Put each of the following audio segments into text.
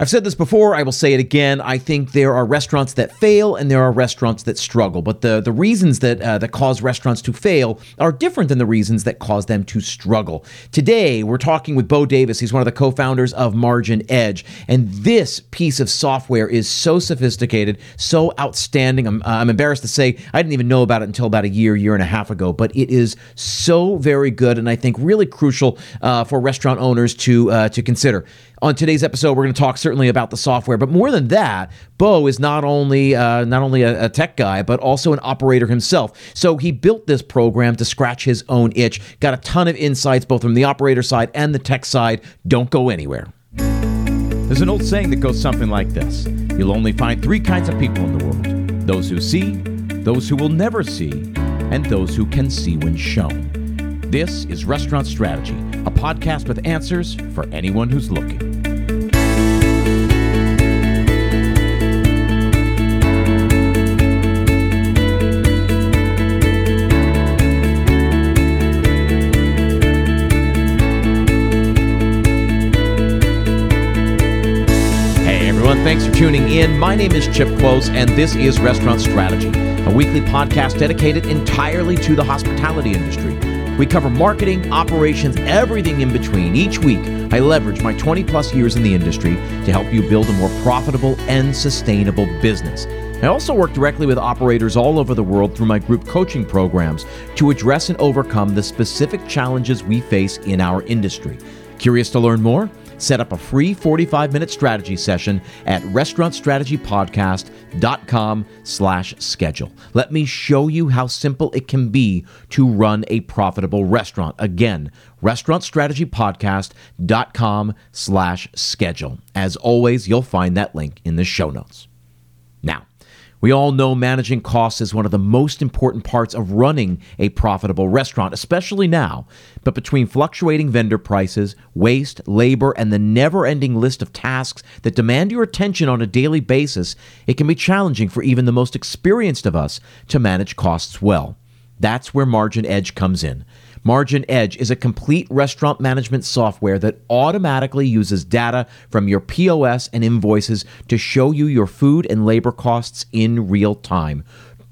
I've said this before, I will say it again. I think there are restaurants that fail and there are restaurants that struggle. But the, the reasons that, uh, that cause restaurants to fail are different than the reasons that cause them to struggle. Today, we're talking with Bo Davis. He's one of the co founders of Margin Edge. And this piece of software is so sophisticated, so outstanding. I'm, uh, I'm embarrassed to say I didn't even know about it until about a year, year and a half ago. But it is so very good and I think really crucial uh, for restaurant owners to, uh, to consider. On today's episode, we're going to talk certainly about the software, but more than that, Bo is not only uh, not only a, a, tech guy, but also an operator himself. So he built this program to scratch his own itch. Got a ton of insights both from the operator side and the tech side. Don't go anywhere. There's an old saying that goes something like this: You'll only find three kinds of people in the world: those who see, those who will never see, and those who can see when shown. This is Restaurant Strategy, a podcast with answers for anyone who's looking. Hey everyone, thanks for tuning in. My name is Chip Klose, and this is Restaurant Strategy, a weekly podcast dedicated entirely to the hospitality industry. We cover marketing, operations, everything in between. Each week, I leverage my 20 plus years in the industry to help you build a more profitable and sustainable business. I also work directly with operators all over the world through my group coaching programs to address and overcome the specific challenges we face in our industry. Curious to learn more? Set up a free 45-minute strategy session at restaurantstrategypodcast.com slash schedule. Let me show you how simple it can be to run a profitable restaurant. Again, restaurantstrategypodcast.com slash schedule. As always, you'll find that link in the show notes. Now, we all know managing costs is one of the most important parts of running a profitable restaurant, especially now. But between fluctuating vendor prices, waste, labor, and the never ending list of tasks that demand your attention on a daily basis, it can be challenging for even the most experienced of us to manage costs well. That's where Margin Edge comes in. Margin Edge is a complete restaurant management software that automatically uses data from your POS and invoices to show you your food and labor costs in real time.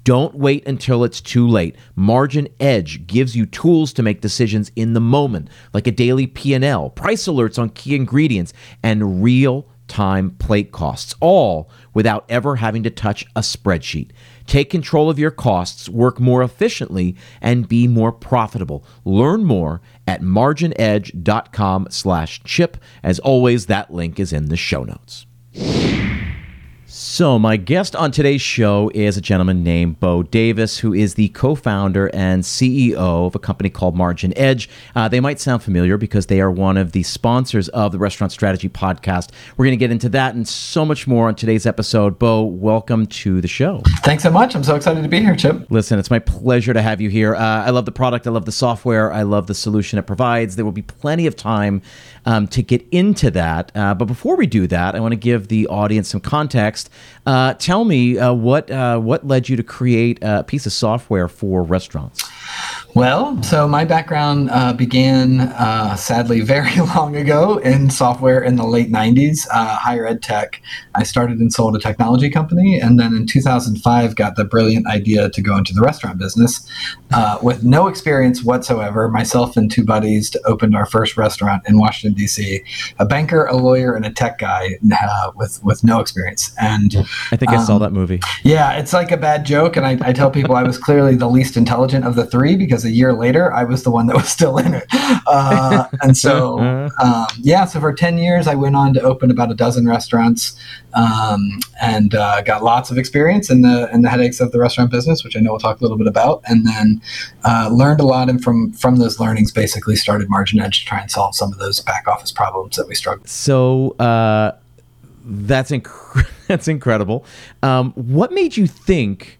Don't wait until it's too late. Margin Edge gives you tools to make decisions in the moment, like a daily P&L, price alerts on key ingredients, and real time plate costs, all without ever having to touch a spreadsheet. Take control of your costs, work more efficiently, and be more profitable. Learn more at marginedge.com slash chip. As always, that link is in the show notes. So, my guest on today's show is a gentleman named Bo Davis, who is the co founder and CEO of a company called Margin Edge. Uh, they might sound familiar because they are one of the sponsors of the Restaurant Strategy podcast. We're going to get into that and so much more on today's episode. Bo, welcome to the show. Thanks so much. I'm so excited to be here, Chip. Listen, it's my pleasure to have you here. Uh, I love the product, I love the software, I love the solution it provides. There will be plenty of time um, to get into that. Uh, but before we do that, I want to give the audience some context. Uh, tell me uh, what uh, what led you to create a piece of software for restaurants. Well, so my background uh, began uh, sadly very long ago in software in the late 90s, uh, higher ed tech. I started and sold a technology company, and then in 2005 got the brilliant idea to go into the restaurant business uh, with no experience whatsoever. Myself and two buddies opened our first restaurant in Washington, D.C. A banker, a lawyer, and a tech guy uh, with, with no experience. And I think um, I saw um, that movie. Yeah, it's like a bad joke, and I, I tell people I was clearly the least intelligent of the three because a year later I was the one that was still in it. Uh, and so, um, yeah, so for 10 years I went on to open about a dozen restaurants um, and uh, got lots of experience in the in the headaches of the restaurant business, which I know we'll talk a little bit about, and then uh, learned a lot. And from from those learnings, basically started Margin Edge to try and solve some of those back office problems that we struggled. So uh, that's inc- that's incredible. Um, what made you think?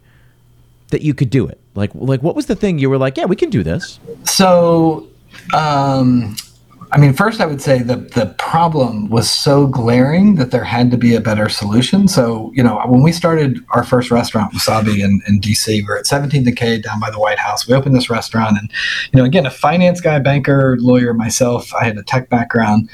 that you could do it? Like, like what was the thing you were like, yeah, we can do this? So, um, I mean, first I would say that the problem was so glaring that there had to be a better solution. So, you know, when we started our first restaurant, Wasabi in, in DC, we are at 17th and K down by the White House. We opened this restaurant and, you know, again, a finance guy, banker, lawyer, myself, I had a tech background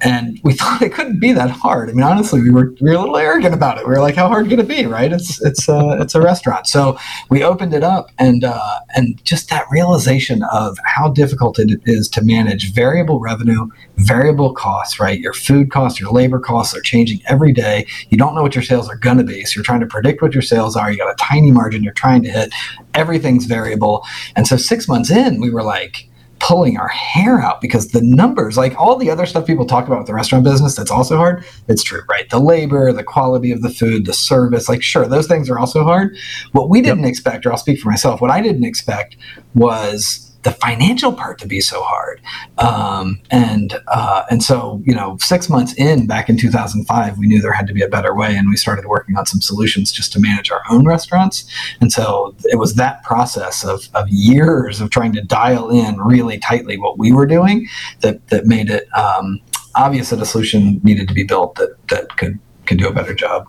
and we thought it couldn't be that hard. I mean, honestly, we were we were a little arrogant about it. We were like, "How hard can it be?" Right? It's it's uh, it's a restaurant. So we opened it up, and uh, and just that realization of how difficult it is to manage variable revenue, variable costs. Right? Your food costs, your labor costs are changing every day. You don't know what your sales are going to be, so you're trying to predict what your sales are. You got a tiny margin you're trying to hit. Everything's variable, and so six months in, we were like pulling our hair out because the numbers, like all the other stuff people talk about with the restaurant business, that's also hard. It's true, right? The labor, the quality of the food, the service, like sure, those things are also hard. What we didn't yep. expect, or I'll speak for myself, what I didn't expect was the financial part to be so hard. Um, and uh, and so you know, six months in, back in 2005, we knew there had to be a better way, and we started working on some solutions just to manage our own restaurants. And so it was that process of, of years of trying to dial in really tightly what we were doing that that made it um, obvious that a solution needed to be built that that could could do a better job.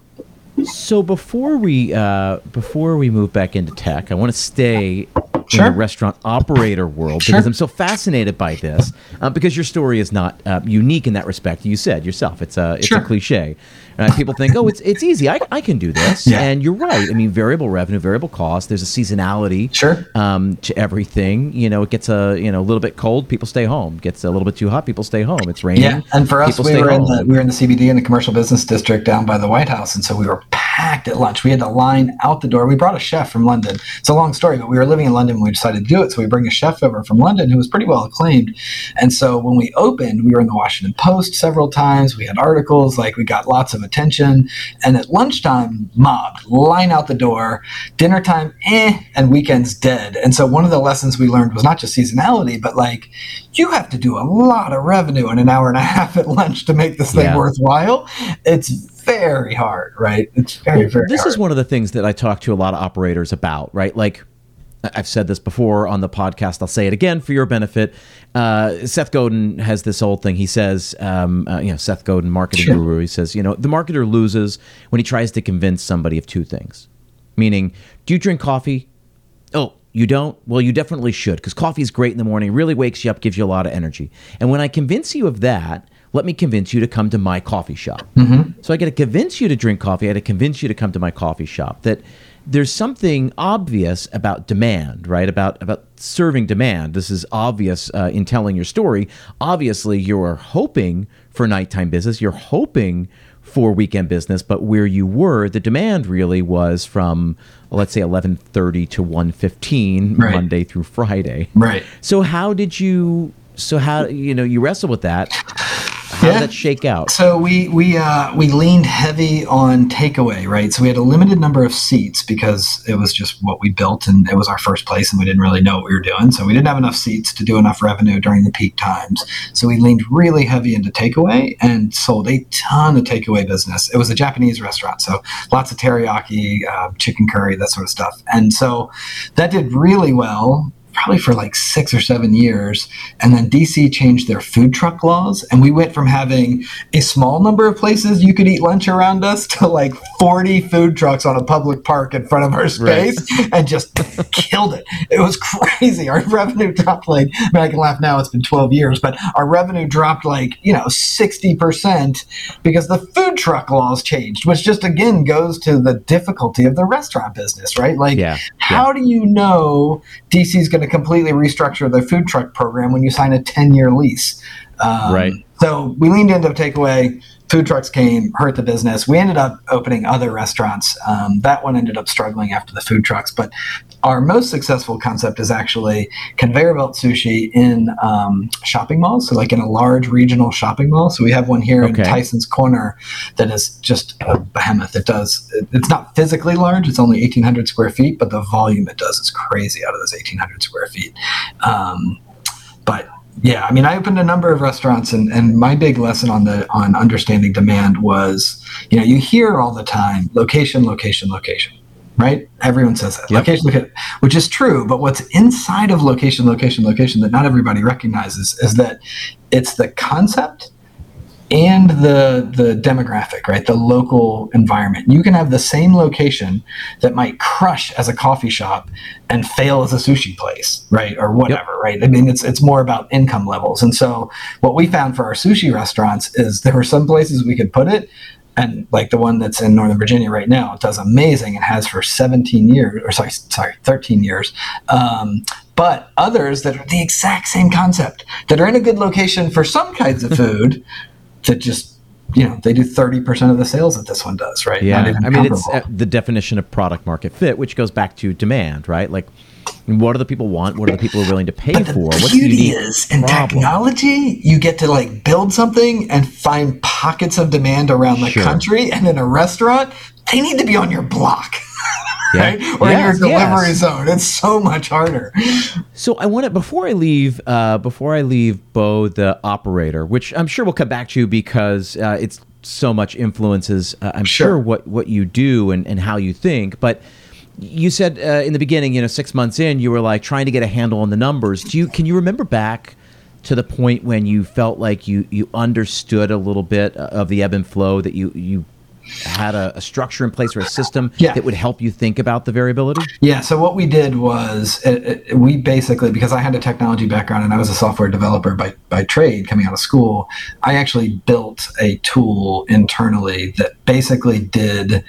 So before we uh, before we move back into tech, I want to stay sure. in the restaurant operator world sure. because I'm so fascinated by this. Uh, because your story is not uh, unique in that respect. You said yourself, it's a it's sure. a cliche. Uh, people think, oh, it's it's easy. I, I can do this. Yeah. And you're right. I mean, variable revenue, variable cost. There's a seasonality sure. um, to everything. You know, it gets a you know a little bit cold, people stay home. It gets a little bit too hot, people stay home. It's raining. Yeah, and for us, we were home. in the we were in the CBD in the commercial business district down by the White House, and so we were packed at lunch. We had to line out the door. We brought a chef from London. It's a long story, but we were living in London when we decided to do it. So we bring a chef over from London who was pretty well acclaimed. And so when we opened, we were in the Washington Post several times. We had articles, like we got lots of attention. And at lunchtime, mobbed, line out the door. Dinner time, eh, and weekends dead. And so one of the lessons we learned was not just seasonality, but like you have to do a lot of revenue in an hour and a half at lunch to make this thing yeah. worthwhile. It's very hard, right? It's very, very This hard. is one of the things that I talk to a lot of operators about, right? Like, I've said this before on the podcast. I'll say it again for your benefit. Uh, Seth Godin has this old thing. He says, um, uh, you know, Seth Godin, marketing sure. guru. He says, you know, the marketer loses when he tries to convince somebody of two things. Meaning, do you drink coffee? Oh, you don't? Well, you definitely should because coffee is great in the morning. Really wakes you up, gives you a lot of energy. And when I convince you of that, let me convince you to come to my coffee shop. Mm-hmm. So I got to convince you to drink coffee. I got to convince you to come to my coffee shop. That there's something obvious about demand, right? About about serving demand. This is obvious uh, in telling your story. Obviously, you are hoping for nighttime business. You're hoping for weekend business, but where you were, the demand really was from let's say 11:30 to 1:15 right. Monday through Friday. Right. So how did you so how you know you wrestle with that how yeah. did that shake out? So we we uh, we leaned heavy on takeaway, right? So we had a limited number of seats because it was just what we built, and it was our first place, and we didn't really know what we were doing. So we didn't have enough seats to do enough revenue during the peak times. So we leaned really heavy into takeaway and sold a ton of takeaway business. It was a Japanese restaurant, so lots of teriyaki, uh, chicken curry, that sort of stuff, and so that did really well probably for like six or seven years. And then DC changed their food truck laws. And we went from having a small number of places you could eat lunch around us to like 40 food trucks on a public park in front of our space right. and just killed it. It was crazy. Our revenue dropped like, I mean, I can laugh now, it's been 12 years, but our revenue dropped like, you know, 60% because the food truck laws changed, which just again goes to the difficulty of the restaurant business, right? Like, yeah. how yeah. do you know DC's going to completely restructure their food truck program when you sign a 10 year lease. Um, right. So we leaned into takeaway. Food trucks came, hurt the business. We ended up opening other restaurants. Um, that one ended up struggling after the food trucks. But our most successful concept is actually conveyor belt sushi in um, shopping malls, so like in a large regional shopping mall. So we have one here okay. in Tysons Corner that is just a behemoth. It does. It's not physically large; it's only 1,800 square feet, but the volume it does is crazy out of those 1,800 square feet. Um, but yeah, I mean, I opened a number of restaurants, and, and my big lesson on the on understanding demand was, you know, you hear all the time location, location, location, right? Everyone says that yep. location, location, which is true. But what's inside of location, location, location that not everybody recognizes is that it's the concept and the the demographic, right? The local environment. You can have the same location that might crush as a coffee shop and fail as a sushi place, right? Or whatever, yep. right? I mean, it's it's more about income levels. And so what we found for our sushi restaurants is there were some places we could put it and like the one that's in Northern Virginia right now, it does amazing and has for 17 years, or sorry, sorry, 13 years. Um, but others that are the exact same concept that are in a good location for some kinds of food that just you know they do 30% of the sales that this one does right yeah i mean it's uh, the definition of product market fit which goes back to demand right like what do the people want? What are the people willing to pay but the for? What's beauty is in problem? technology, you get to like build something and find pockets of demand around the sure. country. And in a restaurant, they need to be on your block. Yeah. right? Or yes, in your delivery yes. zone. It's so much harder. So I want to before I leave, uh, before I leave Bo the operator, which I'm sure we'll come back to because uh, it's so much influences. Uh, I'm sure. sure. what what you do and, and how you think, but you said uh, in the beginning, you know, six months in, you were like trying to get a handle on the numbers. Do you can you remember back to the point when you felt like you you understood a little bit of the ebb and flow that you you had a, a structure in place or a system yeah. that would help you think about the variability? Yeah. So what we did was it, it, we basically because I had a technology background and I was a software developer by by trade coming out of school, I actually built a tool internally that basically did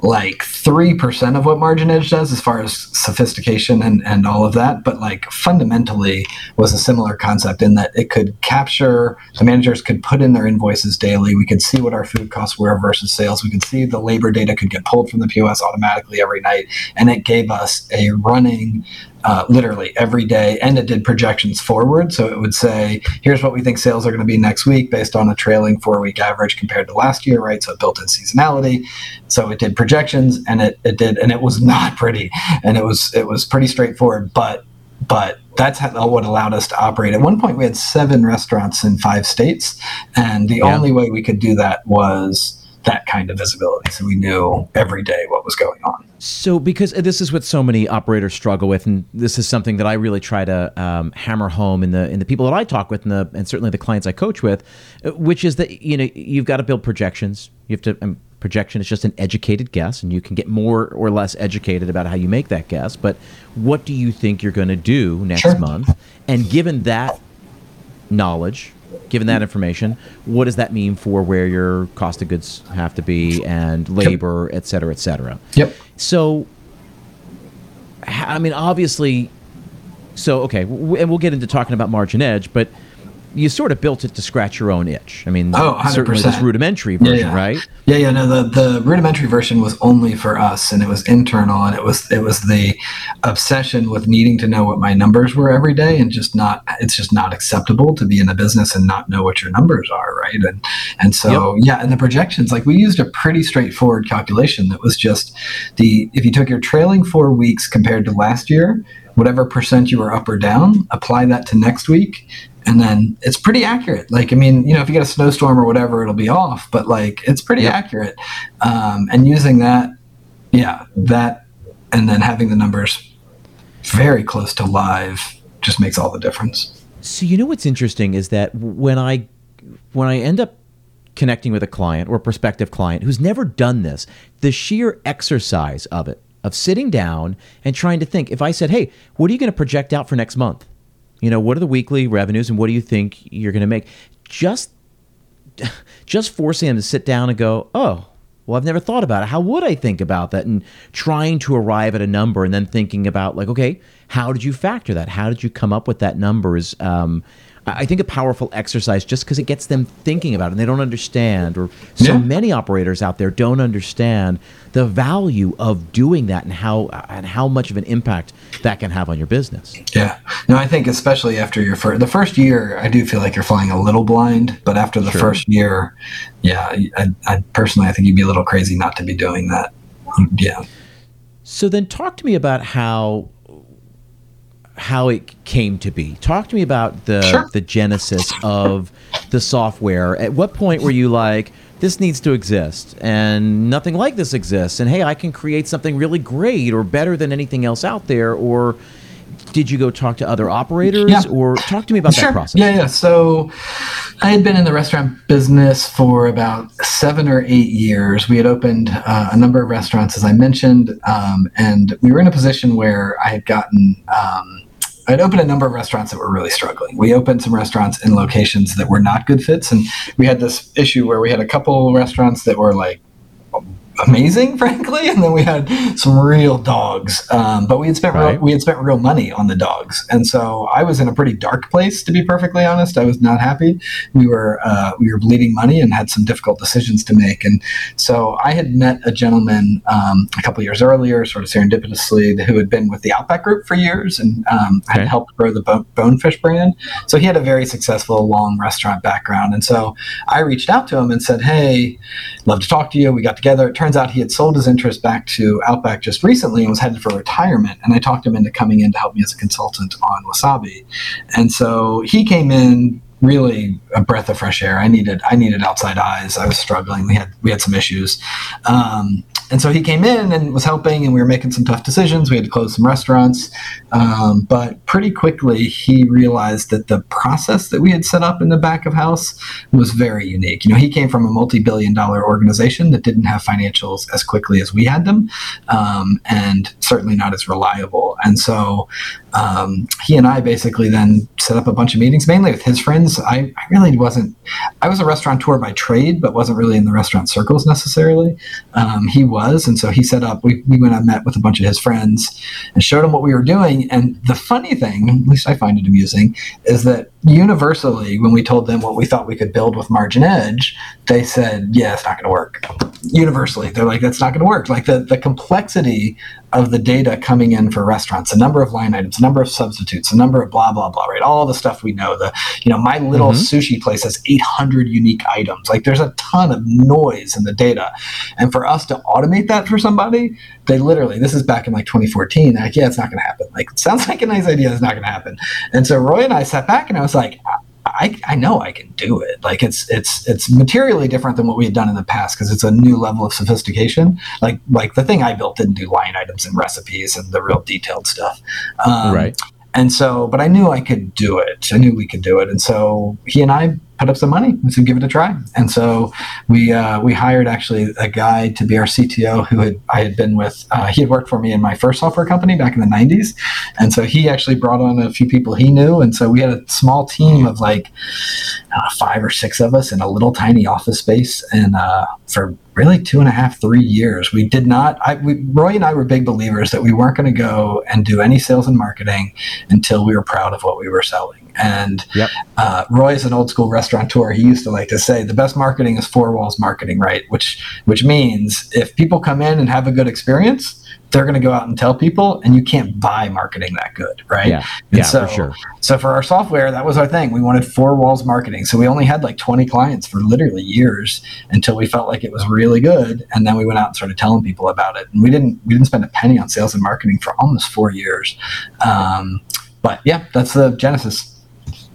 like 3% of what margin edge does as far as sophistication and, and all of that but like fundamentally was a similar concept in that it could capture the managers could put in their invoices daily. We could see what our food costs were versus sales. We could see the labor data could get pulled from the pos automatically every night and it gave us a running uh, literally every day, and it did projections forward. So it would say, here's what we think sales are going to be next week based on a trailing four week average compared to last year, right? So it built in seasonality. So it did projections, and it, it did, and it was not pretty, and it was it was pretty straightforward, but but that's how, what allowed us to operate. At one point, we had seven restaurants in five states, and the yeah. only way we could do that was that kind of visibility. So we knew every day what was going on. So, because this is what so many operators struggle with, and this is something that I really try to um, hammer home in the in the people that I talk with, and, the, and certainly the clients I coach with, uh, which is that you know you've got to build projections. You have to. Um, projection is just an educated guess, and you can get more or less educated about how you make that guess. But what do you think you're going to do next sure. month? And given that knowledge, given that information, what does that mean for where your cost of goods have to be and labor, et cetera, et cetera? Yep. So, I mean, obviously, so okay, and we'll get into talking about margin edge, but you sort of built it to scratch your own itch. I mean, oh, 100%. certainly this rudimentary version, yeah, yeah. right? Yeah, yeah. No, the, the rudimentary version was only for us, and it was internal, and it was it was the obsession with needing to know what my numbers were every day, and just not. It's just not acceptable to be in a business and not know what your numbers are, right? And and so yep. yeah, and the projections, like we used a pretty straightforward calculation that was just the if you took your trailing four weeks compared to last year whatever percent you were up or down, apply that to next week, and then it's pretty accurate. Like, I mean, you know, if you get a snowstorm or whatever, it'll be off, but like it's pretty yep. accurate. Um, and using that, yeah, that, and then having the numbers very close to live just makes all the difference. So you know what's interesting is that when I when I end up connecting with a client or a prospective client who's never done this, the sheer exercise of it, of sitting down and trying to think, if I said, "Hey, what are you going to project out for next month?" You know, what are the weekly revenues and what do you think you're going to make? Just just forcing them to sit down and go, "Oh, well, I've never thought about it. How would I think about that?" And trying to arrive at a number and then thinking about like, okay, how did you factor that? How did you come up with that number? Is um, I think a powerful exercise just because it gets them thinking about it and they don't understand, or so yeah. many operators out there don't understand the value of doing that and how and how much of an impact that can have on your business. Yeah, no, I think especially after your first the first year, I do feel like you're flying a little blind, but after the sure. first year, yeah, I, I personally I think you'd be a little crazy not to be doing that. Yeah. So then, talk to me about how how it came to be. Talk to me about the sure. the genesis of the software. At what point were you like, this needs to exist, and nothing like this exists, and hey, I can create something really great or better than anything else out there, or did you go talk to other operators, yeah. or talk to me about sure. that process? Yeah, yeah. So I had been in the restaurant business for about seven or eight years. We had opened uh, a number of restaurants, as I mentioned, um, and we were in a position where I had gotten. Um, I'd opened a number of restaurants that were really struggling. We opened some restaurants in locations that were not good fits, and we had this issue where we had a couple restaurants that were like amazing, frankly, and then we had some real dogs. Um, but we had spent right. real, we had spent real money on the dogs, and so I was in a pretty dark place, to be perfectly honest. I was not happy. We were uh, we were bleeding money and had some difficult decisions to make, and so I had met a gentleman um, a couple years earlier, sort of serendipitously, who had been with the Outback Group for years and um, okay. had helped grow the Bonefish brand. So he had a very successful long restaurant background, and so I reached out to him and said, "Hey, love to talk to you." We got together. It turns out he had sold his interest back to Outback just recently and was headed for retirement. And I talked him into coming in to help me as a consultant on Wasabi. And so he came in really a breath of fresh air. I needed I needed outside eyes. I was struggling. We had we had some issues. Um, and so he came in and was helping, and we were making some tough decisions. We had to close some restaurants, um, but pretty quickly he realized that the process that we had set up in the back of house was very unique. You know, he came from a multi-billion-dollar organization that didn't have financials as quickly as we had them, um, and certainly not as reliable. And so um, he and I basically then set up a bunch of meetings, mainly with his friends. I, I, really wasn't, I was a restaurateur by trade, but wasn't really in the restaurant circles necessarily. Um, he was. And so he set up, we, we went and met with a bunch of his friends and showed them what we were doing. And the funny thing, at least I find it amusing, is that universally, when we told them what we thought we could build with Margin Edge, they said, yeah, it's not going to work. Universally, they're like, that's not going to work. Like the, the complexity of the data coming in for restaurants, the number of line items, the number of substitutes, the number of blah, blah, blah, right? All the stuff we know. The, you know, my little mm-hmm. sushi place has 800 unique items. Like there's a ton of noise in the data. And for us to automate that for somebody, they literally, this is back in like 2014, like, yeah, it's not going to happen. Like, it sounds like a nice idea. It's not going to happen. And so Roy and I sat back and I was like, I, I know I can do it. Like it's it's it's materially different than what we had done in the past because it's a new level of sophistication. Like like the thing I built didn't do line items and recipes and the real detailed stuff. Um, right. And so, but I knew I could do it. I knew we could do it. And so he and I put up some money. We said, give it a try. And so we uh, we hired actually a guy to be our CTO who had I had been with. Uh, he had worked for me in my first software company back in the '90s, and so he actually brought on a few people he knew. And so we had a small team of like uh, five or six of us in a little tiny office space, and uh, for really two and a half, three years. We did not, I, we, Roy and I were big believers that we weren't going to go and do any sales and marketing until we were proud of what we were selling. And yep. uh, Roy is an old school restaurateur. He used to like to say the best marketing is four walls marketing, right? Which which means if people come in and have a good experience, they're going to go out and tell people, and you can't buy marketing that good, right? Yeah, and yeah, so, for sure. So for our software, that was our thing. We wanted four walls marketing, so we only had like 20 clients for literally years until we felt like it was really good, and then we went out and started telling people about it. And we didn't we didn't spend a penny on sales and marketing for almost four years. Um, but yeah, that's the genesis.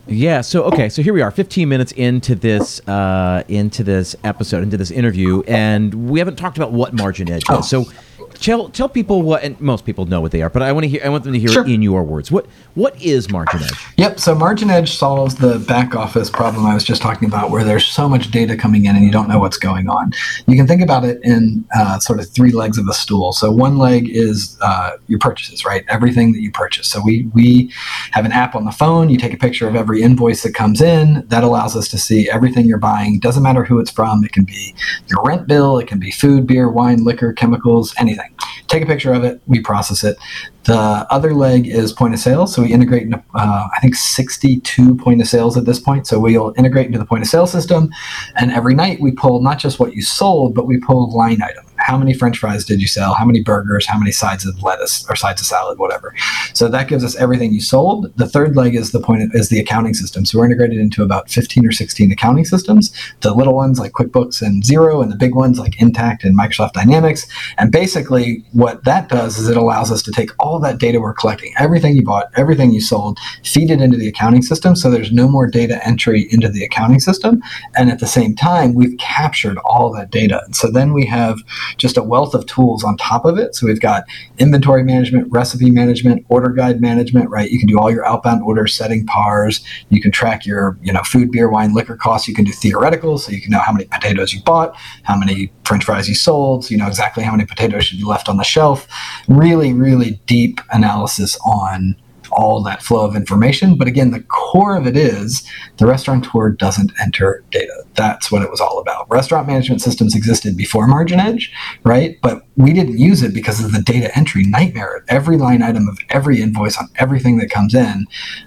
Yeah. So okay. So here we are, 15 minutes into this uh, into this episode, into this interview, and we haven't talked about what margin edge is. Oh. So tell tell people what, and most people know what they are, but I want to hear. I want them to hear sure. it in your words. What what is Margin Edge? Yep. So Margin Edge solves the back office problem I was just talking about, where there's so much data coming in and you don't know what's going on. You can think about it in uh, sort of three legs of a stool. So one leg is uh, your purchases, right? Everything that you purchase. So we we have an app on the phone. You take a picture of every invoice that comes in. That allows us to see everything you're buying. Doesn't matter who it's from. It can be your rent bill. It can be food, beer, wine, liquor, chemicals, anything. Take a picture of it. We process it. The other leg is point of sale. So we integrate into, uh, I think, 62 point of sales at this point. So we'll integrate into the point of sale system. And every night we pull not just what you sold, but we pull line item how many french fries did you sell? How many burgers? How many sides of lettuce or sides of salad whatever. So that gives us everything you sold. The third leg is the point of, is the accounting system. So we're integrated into about 15 or 16 accounting systems. The little ones like quickbooks and Xero and the big ones like intacct and microsoft dynamics. And basically what that does is it allows us to take all that data we're collecting everything you bought everything you sold feed it into the accounting system so there's no more data entry into the accounting system. And at the same time we've captured all that data. And so then we have just a wealth of tools on top of it. So we've got inventory management, recipe management, order guide management, right? You can do all your outbound orders, setting pars. You can track your, you know, food, beer, wine, liquor costs. You can do theoretical, so you can know how many potatoes you bought, how many French fries you sold, so you know exactly how many potatoes should be left on the shelf. Really, really deep analysis on all that flow of information. But again, the core of it is the restaurateur doesn't enter data. That's what it was all about. Restaurant management systems existed before Margin Edge, right? But we didn't use it because of the data entry nightmare. Every line item of every invoice on everything that comes in.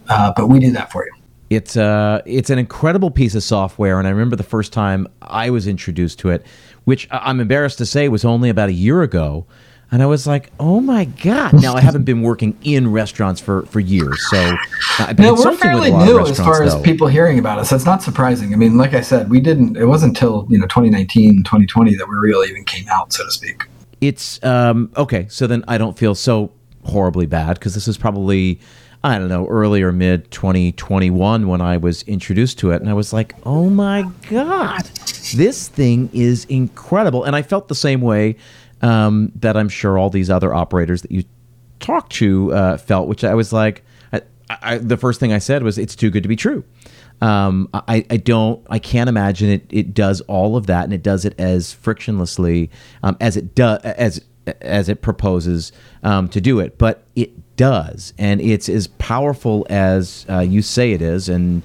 Uh, but we do that for you. It's uh, it's an incredible piece of software, and I remember the first time I was introduced to it, which I'm embarrassed to say was only about a year ago. And I was like, "Oh my god!" Now I haven't been working in restaurants for, for years, so I've been no, we're fairly new as far as people hearing about us. So it's not surprising. I mean, like I said, we didn't. It wasn't until you know 2019, 2020 that we really even came out, so to speak. It's um, okay. So then I don't feel so horribly bad because this is probably I don't know early or mid 2021 when I was introduced to it, and I was like, "Oh my god, this thing is incredible!" And I felt the same way um, that I'm sure all these other operators that you talked to uh, felt, which I was like, I, I, the first thing I said was, it's too good to be true. Um, I, I don't, I can't imagine it. It does all of that, and it does it as frictionlessly um, as it does as as it proposes um, to do it. But it does, and it's as powerful as uh, you say it is, and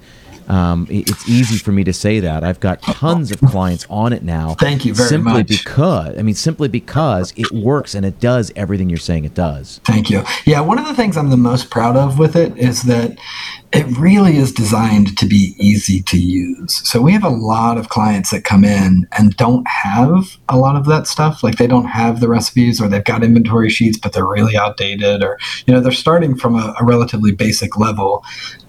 um, it's easy for me to say that. I've got tons of clients on it now. Thank you very simply much. because, I mean, simply because it works and it does everything you're saying it does. Thank you. Yeah, one of the things I'm the most proud of with it is that it really is designed to be easy to use. So we have a lot of clients that come in and don't have a lot of that stuff. Like they don't have the recipes or they've got inventory sheets, but they're really outdated or, you know, they're starting from a, a relatively basic level.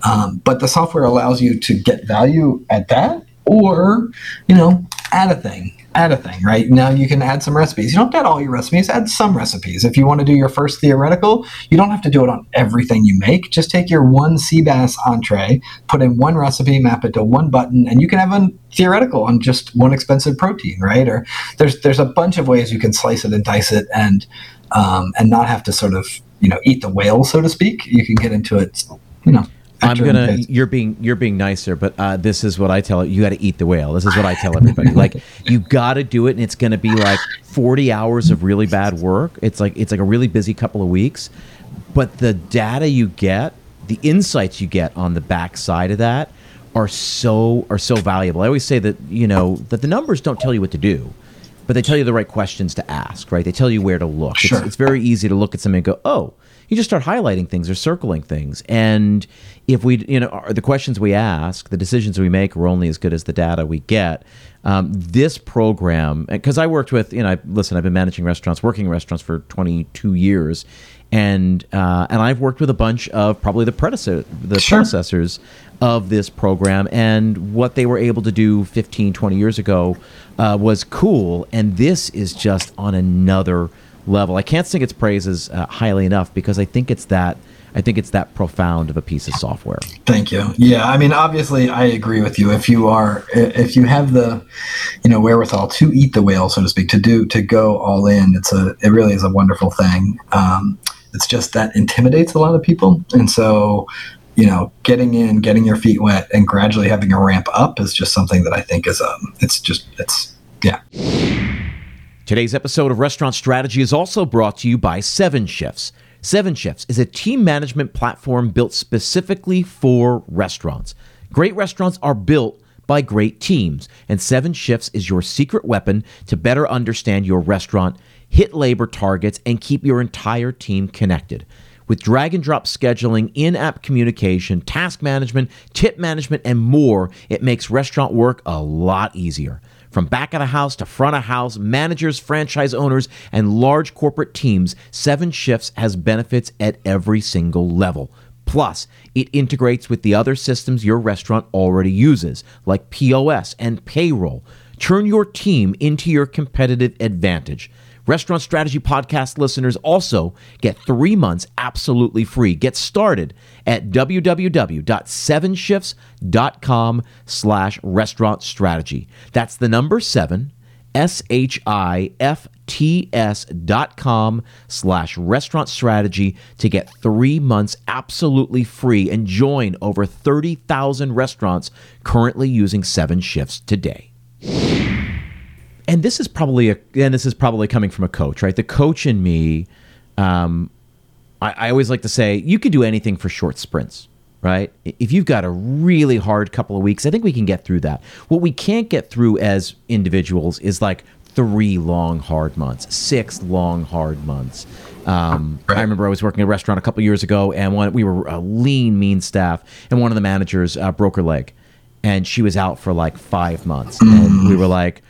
Um, but the software allows you to get value at that or, you know, add a thing add a thing, right? Now you can add some recipes. You don't add all your recipes, add some recipes. If you want to do your first theoretical, you don't have to do it on everything you make. Just take your one sea bass entree, put in one recipe, map it to one button, and you can have a theoretical on just one expensive protein, right? Or there's there's a bunch of ways you can slice it and dice it and um, and not have to sort of you know eat the whale, so to speak. You can get into it, you know I'm gonna. You're being you're being nicer, but uh, this is what I tell you. You got to eat the whale. This is what I tell everybody. like you got to do it, and it's gonna be like 40 hours of really bad work. It's like it's like a really busy couple of weeks, but the data you get, the insights you get on the back side of that are so are so valuable. I always say that you know that the numbers don't tell you what to do, but they tell you the right questions to ask. Right? They tell you where to look. Sure. It's, it's very easy to look at something and go, oh you just start highlighting things or circling things. And if we, you know, the questions we ask, the decisions we make are only as good as the data we get. Um, this program, because I worked with, you know, I, listen, I've been managing restaurants, working in restaurants for 22 years, and uh, and I've worked with a bunch of probably the predecessor, the sure. predecessors of this program, and what they were able to do 15, 20 years ago uh, was cool, and this is just on another level. I can't sing its praises uh, highly enough because I think it's that I think it's that profound of a piece of software. Thank you. Yeah, I mean, obviously, I agree with you. If you are, if you have the, you know, wherewithal to eat the whale, so to speak, to do to go all in, it's a, it really is a wonderful thing. Um, it's just that intimidates a lot of people, and so, you know, getting in, getting your feet wet, and gradually having a ramp up is just something that I think is, um, it's just, it's, yeah. Today's episode of Restaurant Strategy is also brought to you by Seven Shifts. Seven Shifts is a team management platform built specifically for restaurants. Great restaurants are built by great teams, and Seven Shifts is your secret weapon to better understand your restaurant, hit labor targets, and keep your entire team connected. With drag and drop scheduling, in app communication, task management, tip management, and more, it makes restaurant work a lot easier. From back of the house to front of house, managers, franchise owners, and large corporate teams, Seven Shifts has benefits at every single level. Plus, it integrates with the other systems your restaurant already uses, like POS and payroll. Turn your team into your competitive advantage. Restaurant Strategy Podcast listeners also get three months absolutely free. Get started at www.sevenshifts.com slash restaurant strategy. That's the number seven, S-H-I-F-T-S dot com slash restaurant strategy to get three months absolutely free and join over 30,000 restaurants currently using seven shifts today. And this is probably a, and this is probably coming from a coach, right? The coach in me, um, I, I always like to say, you can do anything for short sprints right? If you've got a really hard couple of weeks, I think we can get through that. What we can't get through as individuals is like three long, hard months, six long, hard months. Um. I remember I was working at a restaurant a couple years ago, and one, we were a lean, mean staff, and one of the managers uh, broke her leg, and she was out for like five months, and we were like,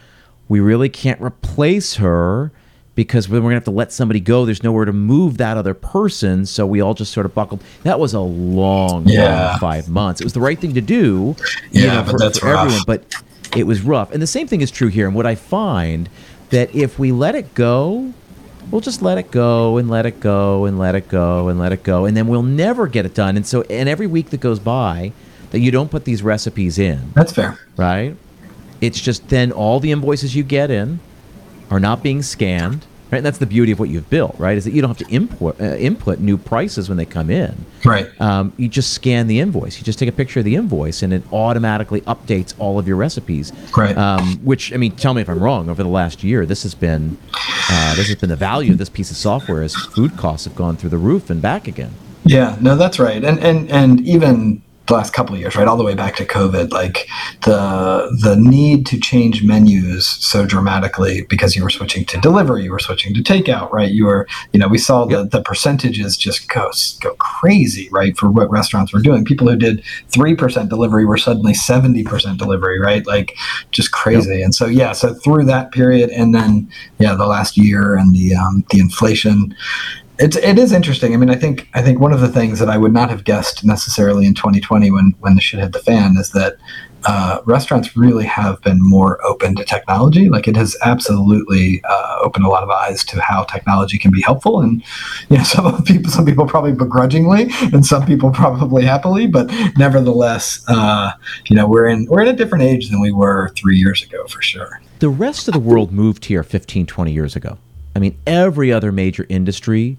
we really can't replace her because we're going to have to let somebody go. There's nowhere to move that other person. So we all just sort of buckled. That was a long, yeah. long five months. It was the right thing to do, yeah, you know, but for, that's for rough. everyone. But it was rough. And the same thing is true here. And what I find that if we let it go, we'll just let it go and let it go and let it go and let it go. And then we'll never get it done. And so, and every week that goes by that you don't put these recipes in. That's fair. Right? It's just then all the invoices you get in are not being scanned. Right, and that's the beauty of what you've built, right? Is that you don't have to import uh, input new prices when they come in. Right. Um, you just scan the invoice. You just take a picture of the invoice, and it automatically updates all of your recipes. Right. Um, which I mean, tell me if I'm wrong. Over the last year, this has been uh, this has been the value of this piece of software as food costs have gone through the roof and back again. Yeah. No, that's right. And and and even the last couple of years, right, all the way back to COVID, like the the need to change menus so dramatically because you were switching to delivery, you were switching to takeout, right? You were, you know, we saw the the percentages just go go crazy, right, for what restaurants were doing. People who did three percent delivery were suddenly seventy percent delivery, right? Like just crazy. Yep. And so yeah, so through that period, and then yeah, the last year and the um, the inflation it's it is interesting. I mean, I think I think one of the things that I would not have guessed necessarily in 2020 when when the shit hit the fan is that uh, restaurants really have been more open to technology. Like it has absolutely uh, opened a lot of eyes to how technology can be helpful, and you know, some people some people probably begrudgingly, and some people probably happily, but nevertheless, uh, you know, we're in we're in a different age than we were three years ago for sure. The rest of the world moved here 15, 20 years ago. I mean, every other major industry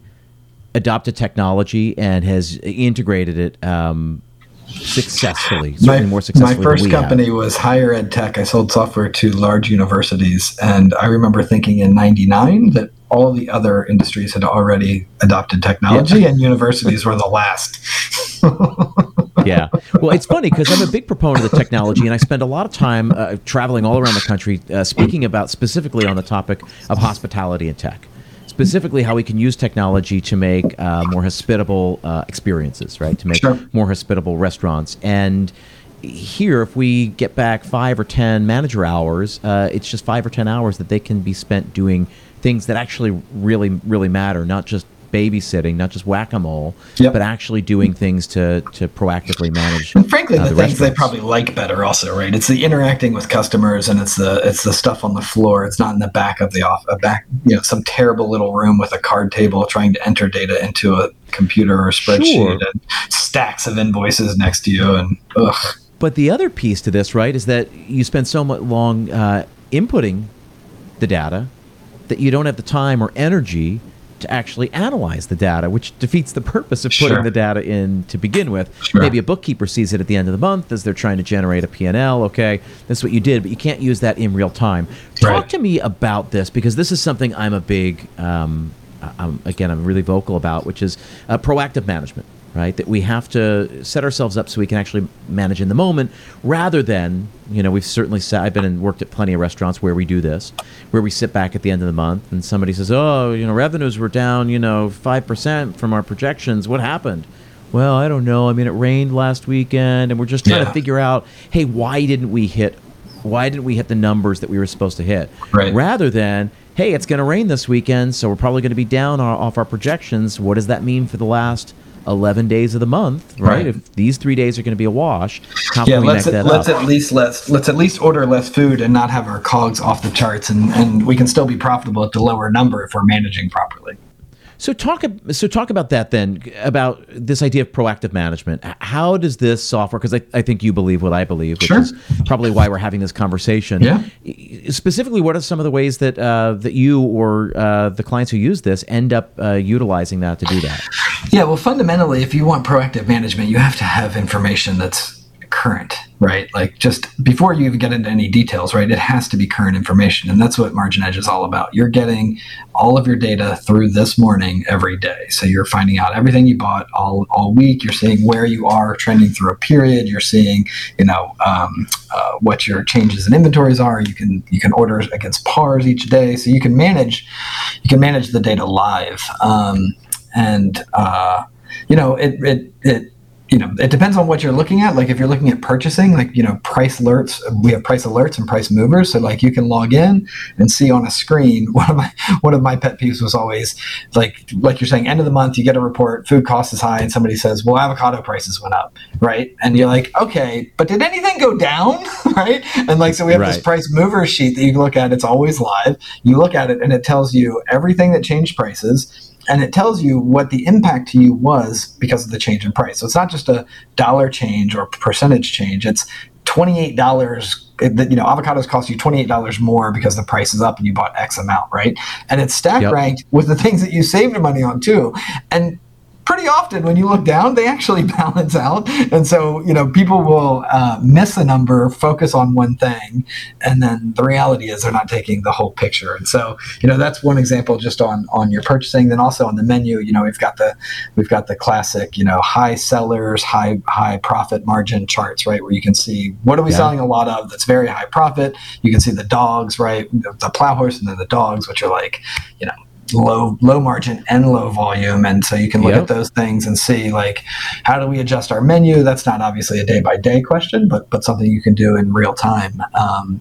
adopted technology and has integrated it um, successfully, certainly my, more successfully. My first company have. was higher ed tech. I sold software to large universities, and I remember thinking in '99 that all the other industries had already adopted technology, yeah. and universities were the last. yeah. Well, it's funny because I'm a big proponent of the technology, and I spend a lot of time uh, traveling all around the country uh, speaking about specifically on the topic of hospitality and tech specifically how we can use technology to make uh, more hospitable uh, experiences, right? To make sure. more hospitable restaurants. And here, if we get back five or 10 manager hours, uh, it's just five or 10 hours that they can be spent doing things that actually really, really matter, not just babysitting, not just whack a mole, yep. but actually doing things to to proactively manage. And frankly, uh, the, the things they probably like better, also, right? It's the interacting with customers, and it's the it's the stuff on the floor. It's not in the back of the off a back, you know, some terrible little room with a card table trying to enter data into a computer or spreadsheet sure. and stacks of invoices next to you, and ugh. But the other piece to this, right, is that you spend so much long uh, inputting the data that you don't have the time or energy to actually analyze the data, which defeats the purpose of putting sure. the data in to begin with. Sure. Maybe a bookkeeper sees it at the end of the month as they're trying to generate a P&L. Okay, that's what you did, but you can't use that in real time. Talk to me about this because this is something I'm a big, um, I'm, again, I'm really vocal about, which is uh, proactive management right? That we have to set ourselves up so we can actually manage in the moment rather than, you know, we've certainly sat, I've been and worked at plenty of restaurants where we do this, where we sit back at the end of the month and somebody says, oh, you know, revenues were down, you know, 5% from our projections. What happened? Well, I don't know. I mean, it rained last weekend and we're just trying yeah. to figure out, hey, why didn't we hit, why didn't we hit the numbers that we were supposed to hit? Right. Rather than, hey, it's going to rain this weekend, so we're probably going to be down off our projections. What does that mean for the last 11 days of the month, right? right. If these three days are going to be a wash, how yeah, can we let's that let's up? at least let's let's at least order less food and not have our cogs off the charts, and and we can still be profitable at the lower number if we're managing properly. So talk so talk about that then about this idea of proactive management. How does this software? Because I, I think you believe what I believe, which sure. is probably why we're having this conversation. Yeah. Specifically, what are some of the ways that uh, that you or uh, the clients who use this end up uh, utilizing that to do that? Yeah. Well, fundamentally, if you want proactive management, you have to have information that's current, right? Like just before you even get into any details, right? It has to be current information. And that's what Margin Edge is all about. You're getting all of your data through this morning every day. So you're finding out everything you bought all, all week. You're seeing where you are trending through a period. You're seeing, you know, um, uh, what your changes in inventories are. You can, you can order against pars each day. So you can manage, you can manage the data live. Um, and, uh, you know, it, it, it, you know, it depends on what you're looking at. Like if you're looking at purchasing, like, you know, price alerts, we have price alerts and price movers. So like you can log in and see on a screen. One of my one of my pet peeves was always like like you're saying, end of the month you get a report, food cost is high, and somebody says, Well, avocado prices went up, right? And you're like, Okay, but did anything go down? right? And like so we have right. this price mover sheet that you look at, it's always live. You look at it and it tells you everything that changed prices and it tells you what the impact to you was because of the change in price. So it's not just a dollar change or percentage change. It's twenty-eight dollars. You know, avocados cost you twenty-eight dollars more because the price is up and you bought X amount, right? And it's stack yep. ranked with the things that you saved money on too. And pretty often when you look down, they actually balance out. And so, you know, people will uh, miss a number, focus on one thing, and then the reality is they're not taking the whole picture. And so, you know, that's one example just on on your purchasing. Then also on the menu, you know, we've got the we've got the classic, you know, high sellers, high high profit margin charts, right, where you can see what are we yeah. selling a lot of that's very high profit. You can see the dogs, right, the plow horse, and then the dogs, which are like, you know low low margin and low volume and so you can look yep. at those things and see like how do we adjust our menu that's not obviously a day by day question but but something you can do in real time um,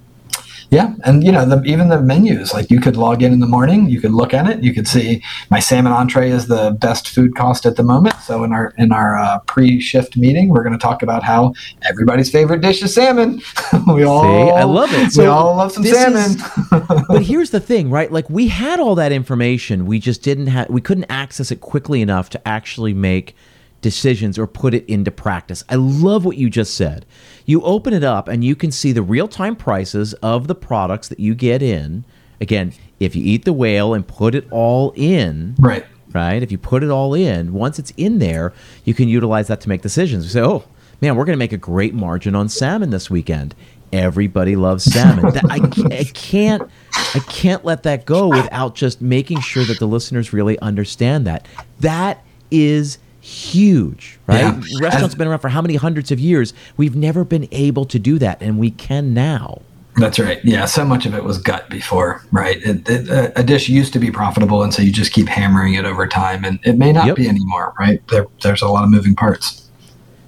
yeah, and you know, the, even the menus, like you could log in in the morning, you could look at it, you could see my salmon entree is the best food cost at the moment. So in our in our uh, pre-shift meeting, we're going to talk about how everybody's favorite dish is salmon. we all, see, I love it. So we all love some salmon. Is, but here's the thing, right? Like we had all that information, we just didn't have, we couldn't access it quickly enough to actually make decisions or put it into practice. I love what you just said. You open it up and you can see the real time prices of the products that you get in. Again, if you eat the whale and put it all in, right? Right. If you put it all in, once it's in there, you can utilize that to make decisions. You say, oh man, we're going to make a great margin on salmon this weekend. Everybody loves salmon. that, I, I can't, I can't let that go without just making sure that the listeners really understand that. That is huge, right? Yeah. Restaurants have been around for how many hundreds of years? We've never been able to do that, and we can now. That's right. Yeah, so much of it was gut before, right? It, it, a dish used to be profitable, and so you just keep hammering it over time, and it may not yep. be anymore, right? There, there's a lot of moving parts.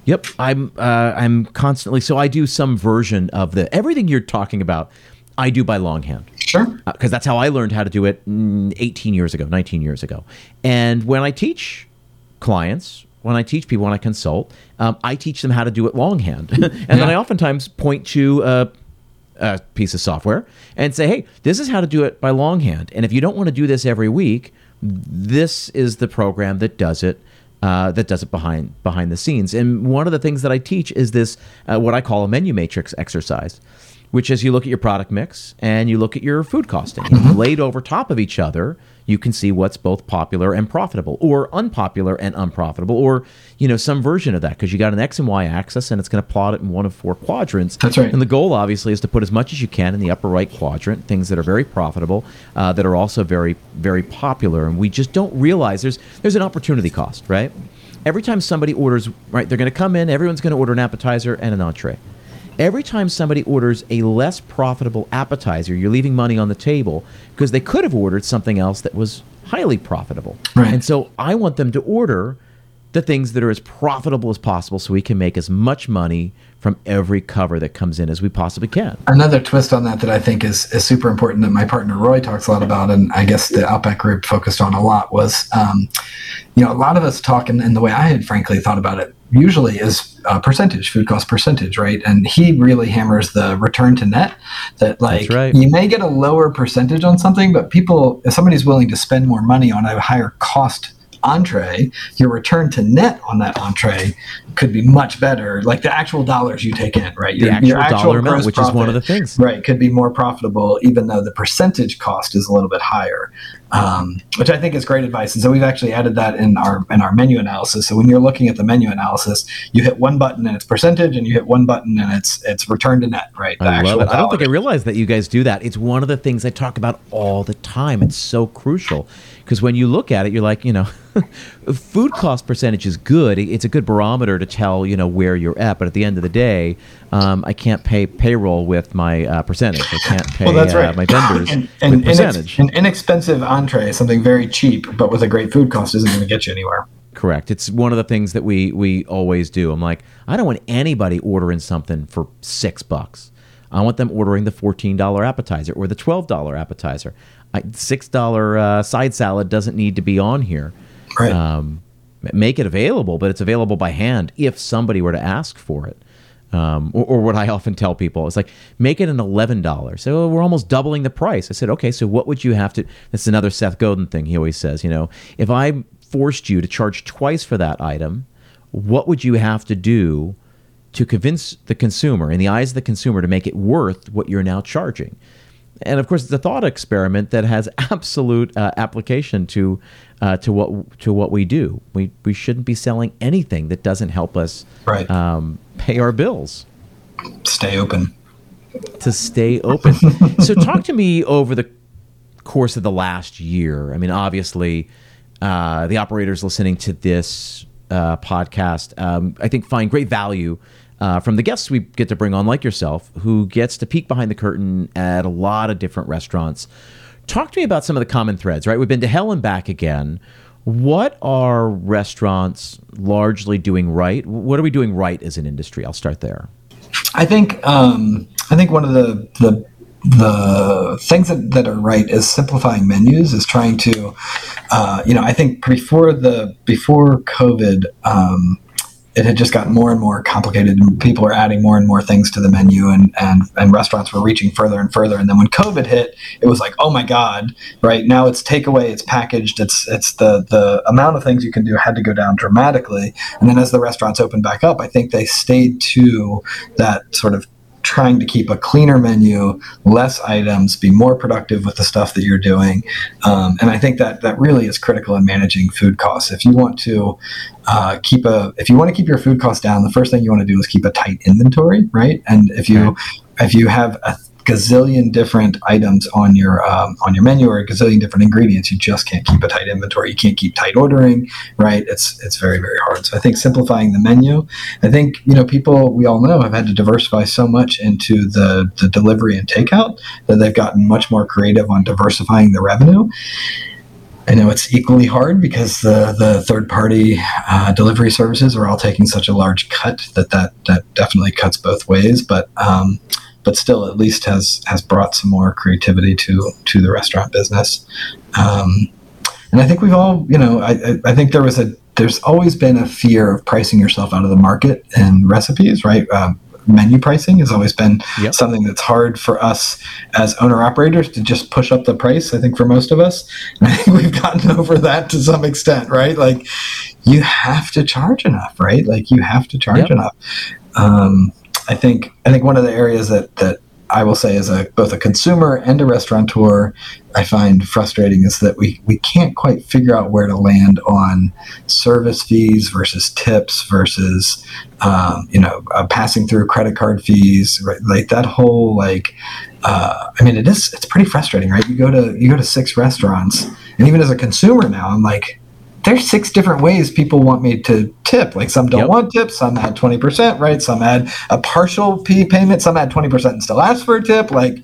Yep, I'm uh, I'm constantly so I do some version of the everything you're talking about. I do by longhand. Sure. Because uh, that's how I learned how to do it mm, 18 years ago, 19 years ago. And when I teach clients, when I teach people, when I consult, um, I teach them how to do it longhand. and yeah. then I oftentimes point to a, a, piece of software and say, hey, this is how to do it by longhand. And if you don't want to do this every week, this is the program that does it. Uh, that does it behind behind the scenes. And one of the things that I teach is this, uh, what I call a menu matrix exercise, which is you look at your product mix and you look at your food costing, mm-hmm. laid over top of each other you can see what's both popular and profitable or unpopular and unprofitable or you know some version of that because you got an x and y axis and it's going to plot it in one of four quadrants. That's right. And the goal obviously is to put as much as you can in the upper right quadrant things that are very profitable uh, that are also very very popular. And we just don't realize there's there's an opportunity cost right? Every time somebody orders right they're going to come in everyone's going to order an appetizer and an entree every time somebody orders a less profitable appetizer, you're leaving money on the table because they could have ordered something else that was highly profitable. Right. And so I want them to order the things that are as profitable as possible so we can make as much money from every cover that comes in as we possibly can. Another twist on that that I think is, is super important that my partner Roy talks a lot about, and I guess the Outback group focused on a lot was, um, you know, a lot of us talk, and, and the way I had frankly thought about it usually is a percentage, food cost percentage, right? And he really hammers the return to net that like right. you may get a lower percentage on something, but people, if somebody's willing to spend more money on a higher cost entree, your return to net on that entree could be much better. Like the actual dollars you take in, right? Your, the actual, your actual dollar amount, which profit, is one of the things, right? Could be more profitable, even though the percentage cost is a little bit higher, um, which I think is great advice. And so we've actually added that in our in our menu analysis. So when you're looking at the menu analysis, you hit one button and it's percentage, and you hit one button and it's it's return to net, right? The I love it. I don't think I realized that you guys do that. It's one of the things I talk about all the time. It's so crucial because when you look at it, you're like, you know, food cost percentage is good. It's a good barometer to tell, you know, where you're at. But at the end of the day, um, I can't pay payroll with my uh, percentage. I can't pay well, that's uh, right. uh, my vendors and, and, with percentage. An inexpensive entree, something very cheap, but with a great food cost, isn't going to get you anywhere. Correct. It's one of the things that we we always do. I'm like, I don't want anybody ordering something for six bucks. I want them ordering the $14 appetizer or the $12 appetizer. $6 uh, side salad doesn't need to be on here. Right. Um, make it available, but it's available by hand if somebody were to ask for it. Um, or, or, what I often tell people is like, make it an eleven dollars. So we're almost doubling the price. I said, okay, so what would you have to? That's another Seth Godin thing. He always says, you know, if I forced you to charge twice for that item, what would you have to do to convince the consumer, in the eyes of the consumer, to make it worth what you're now charging? And of course, it's a thought experiment that has absolute uh, application to uh, to what to what we do. We we shouldn't be selling anything that doesn't help us right. um, pay our bills. Stay open. To stay open. so, talk to me over the course of the last year. I mean, obviously, uh, the operators listening to this uh, podcast, um, I think, find great value uh, from the guests we get to bring on, like yourself, who gets to peek behind the curtain at a lot of different restaurants. Talk to me about some of the common threads, right? We've been to hell and back again. What are restaurants largely doing right? What are we doing right as an industry? I'll start there. I think um, I think one of the the the things that, that are right is simplifying menus is trying to uh, you know i think before the before covid um, it had just gotten more and more complicated and people were adding more and more things to the menu and, and, and restaurants were reaching further and further. And then when COVID hit, it was like, oh my God, right now it's takeaway, it's packaged, it's, it's the, the amount of things you can do had to go down dramatically. And then as the restaurants opened back up, I think they stayed to that sort of trying to keep a cleaner menu, less items, be more productive with the stuff that you're doing. Um, and I think that that really is critical in managing food costs. If you want to uh, keep a, if you want to keep your food costs down, the first thing you want to do is keep a tight inventory, right? And if you if you have a gazillion different items on your um, on your menu or a gazillion different ingredients. You just can't keep a tight inventory. You can't keep tight ordering, right? It's it's very very hard. So I think simplifying the menu. I think you know people we all know have had to diversify so much into the the delivery and takeout that they've gotten much more creative on diversifying the revenue. I know it's equally hard because the, the third party uh, delivery services are all taking such a large cut that that, that definitely cuts both ways. But um, but still at least has has brought some more creativity to to the restaurant business. Um, and I think we've all, you know, I, I think there was a there's always been a fear of pricing yourself out of the market in recipes, right? Um, menu pricing has always been yep. something that's hard for us as owner operators to just push up the price. I think for most of us, and I think we've gotten over that to some extent, right? Like you have to charge enough, right? Like you have to charge yep. enough. Um, I think I think one of the areas that that I will say as a both a consumer and a restaurateur, I find frustrating is that we we can't quite figure out where to land on service fees versus tips versus um, you know uh, passing through credit card fees, right? Like that whole like. Uh, I mean, it is. It's pretty frustrating, right? You go to you go to six restaurants, and even as a consumer now, I'm like, there's six different ways people want me to tip. Like some don't yep. want tips, some add 20%, right? Some add a partial P payment, some add 20% and still ask for a tip. Like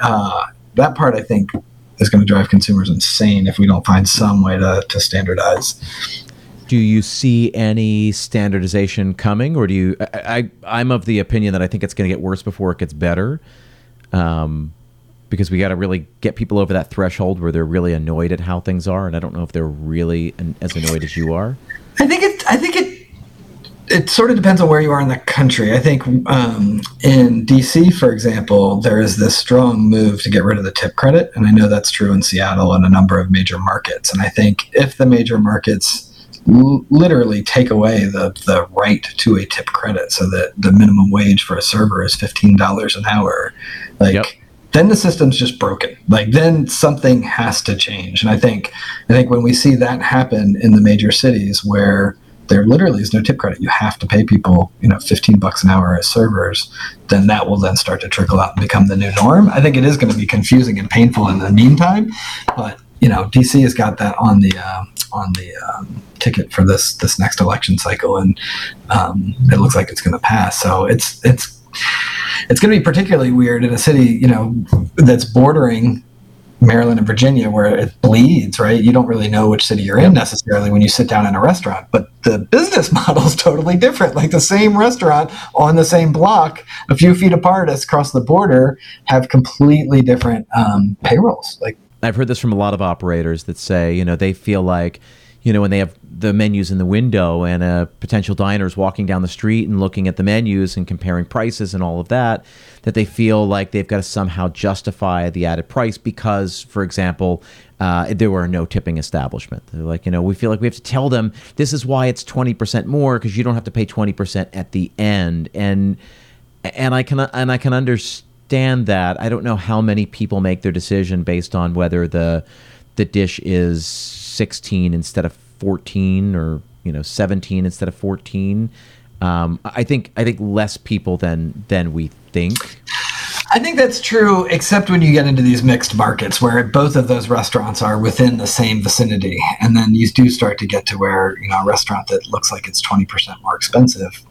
uh, that part, I think, is going to drive consumers insane if we don't find some way to, to standardize. Do you see any standardization coming, or do you? I, I am of the opinion that I think it's going to get worse before it gets better. Um, because we got to really get people over that threshold where they're really annoyed at how things are, and I don't know if they're really an, as annoyed as you are. I think it. I think it. it sort of depends on where you are in the country. I think um, in DC, for example, there is this strong move to get rid of the tip credit, and I know that's true in Seattle and a number of major markets. And I think if the major markets literally take away the the right to a tip credit, so that the minimum wage for a server is fifteen dollars an hour, like. Yep then the system's just broken. Like then something has to change. And I think I think when we see that happen in the major cities where there literally is no tip credit, you have to pay people, you know, 15 bucks an hour as servers, then that will then start to trickle out and become the new norm. I think it is going to be confusing and painful in the meantime, but you know, DC has got that on the uh, on the um, ticket for this this next election cycle, and um, it looks like it's going to pass. So it's it's it's going to be particularly weird in a city, you know, that's bordering Maryland and Virginia where it bleeds, right? You don't really know which city you're in necessarily when you sit down in a restaurant, but the business model is totally different. Like the same restaurant on the same block, a few feet apart across the border, have completely different um, payrolls. Like I've heard this from a lot of operators that say, you know, they feel like you know, when they have the menus in the window and a potential diner is walking down the street and looking at the menus and comparing prices and all of that, that they feel like they've got to somehow justify the added price because, for example, uh, there were no tipping establishment. They're like, you know, we feel like we have to tell them this is why it's 20% more because you don't have to pay 20% at the end. And, and I can, and I can understand that. I don't know how many people make their decision based on whether the, the dish is 16 instead of 14 or you know 17 instead of 14 um, I think I think less people than than we think. I think that's true, except when you get into these mixed markets where both of those restaurants are within the same vicinity, and then you do start to get to where you know a restaurant that looks like it's twenty percent more expensive.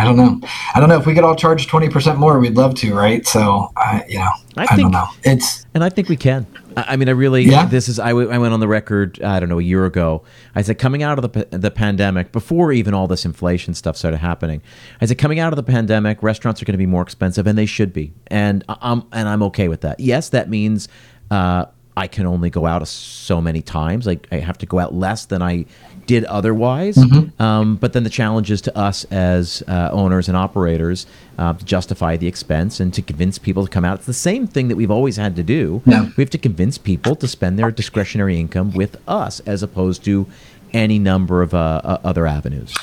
I don't know. I don't know if we could all charge twenty percent more. We'd love to, right? So, I, you know, I, I think, don't know. It's and I think we can. I mean, I really. Yeah. This is. I, w- I went on the record. I don't know a year ago. I said coming out of the the pandemic, before even all this inflation stuff started happening, I said coming out of the pandemic, restaurants are going to be more expensive, and they should be. And I'm and I'm okay with that. Yes, that means. Uh, I can only go out so many times. Like I have to go out less than I did otherwise. Mm-hmm. Um, but then the challenge is to us as uh, owners and operators uh, to justify the expense and to convince people to come out. It's the same thing that we've always had to do. Yeah. We have to convince people to spend their discretionary income with us as opposed to any number of uh, other avenues.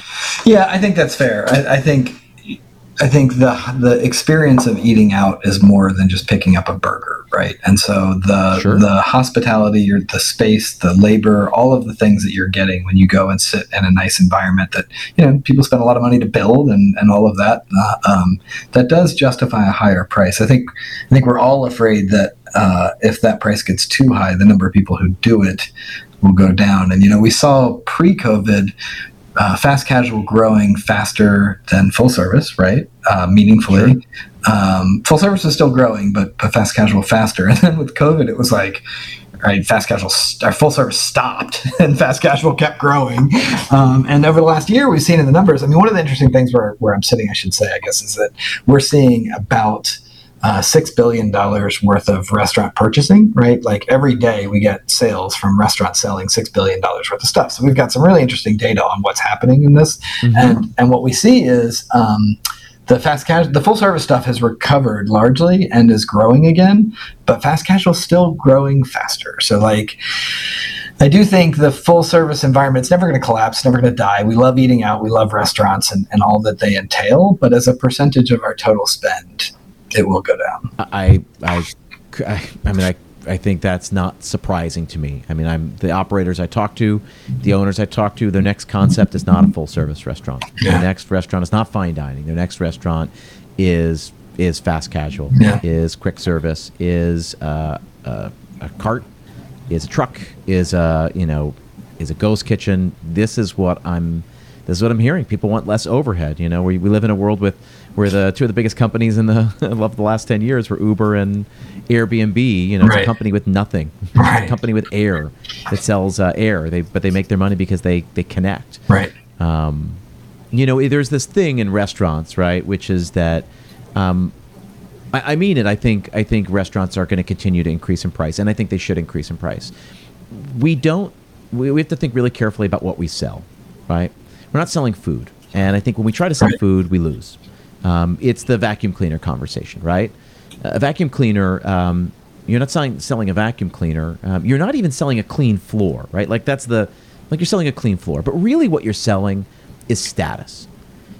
Yeah, I think that's fair. I, I think I think the the experience of eating out is more than just picking up a burger, right? And so the sure. the hospitality, your the space, the labor, all of the things that you're getting when you go and sit in a nice environment that you know people spend a lot of money to build and, and all of that, uh, um, that does justify a higher price. I think I think we're all afraid that uh, if that price gets too high, the number of people who do it will go down. And you know, we saw pre-COVID uh, fast casual growing faster than full service, right? Uh, meaningfully. Sure. Um, full service is still growing, but, but fast casual faster. And then with COVID, it was like, right, fast casual, our full service stopped and fast casual kept growing. Um, and over the last year, we've seen in the numbers, I mean, one of the interesting things where, where I'm sitting, I should say, I guess, is that we're seeing about uh, six billion dollars worth of restaurant purchasing, right? Like every day we get sales from restaurants selling six billion dollars worth of stuff. So we've got some really interesting data on what's happening in this, mm-hmm. and and what we see is. Um, the fast casual, the full service stuff has recovered largely and is growing again, but fast casual is still growing faster. So, like, I do think the full service environment is never going to collapse, never going to die. We love eating out, we love restaurants and, and all that they entail, but as a percentage of our total spend, it will go down. I, I, I, I mean, I, I think that's not surprising to me. I mean, I'm the operators I talk to, the owners I talk to. Their next concept is not a full service restaurant. Yeah. Their next restaurant is not fine dining. Their next restaurant is is fast casual. Yeah. Is quick service. Is uh, uh, a cart. Is a truck. Is a you know is a ghost kitchen. This is what I'm. This is what I'm hearing. People want less overhead. You know, we, we live in a world with where the two of the biggest companies in the of the last 10 years were Uber and Airbnb. You know, right. it's a company with nothing. Right. It's a company with air that sells uh, air. They but they make their money because they they connect. Right. Um, you know, there's this thing in restaurants, right, which is that. Um, I, I mean it. I think I think restaurants are going to continue to increase in price, and I think they should increase in price. We don't. We, we have to think really carefully about what we sell, right? We're not selling food And I think when we try to sell food, we lose. Um, it's the vacuum cleaner conversation, right? A vacuum cleaner, um, you're not selling, selling a vacuum cleaner. Um, you're not even selling a clean floor, right? Like that's the, like you're selling a clean floor. But really what you're selling is status.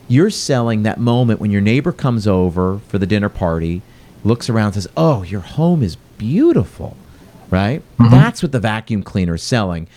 You're selling that moment when your neighbor comes over for the dinner party, looks around and says, oh, your home is beautiful, right? Mm-hmm. That's what the vacuum cleaner is selling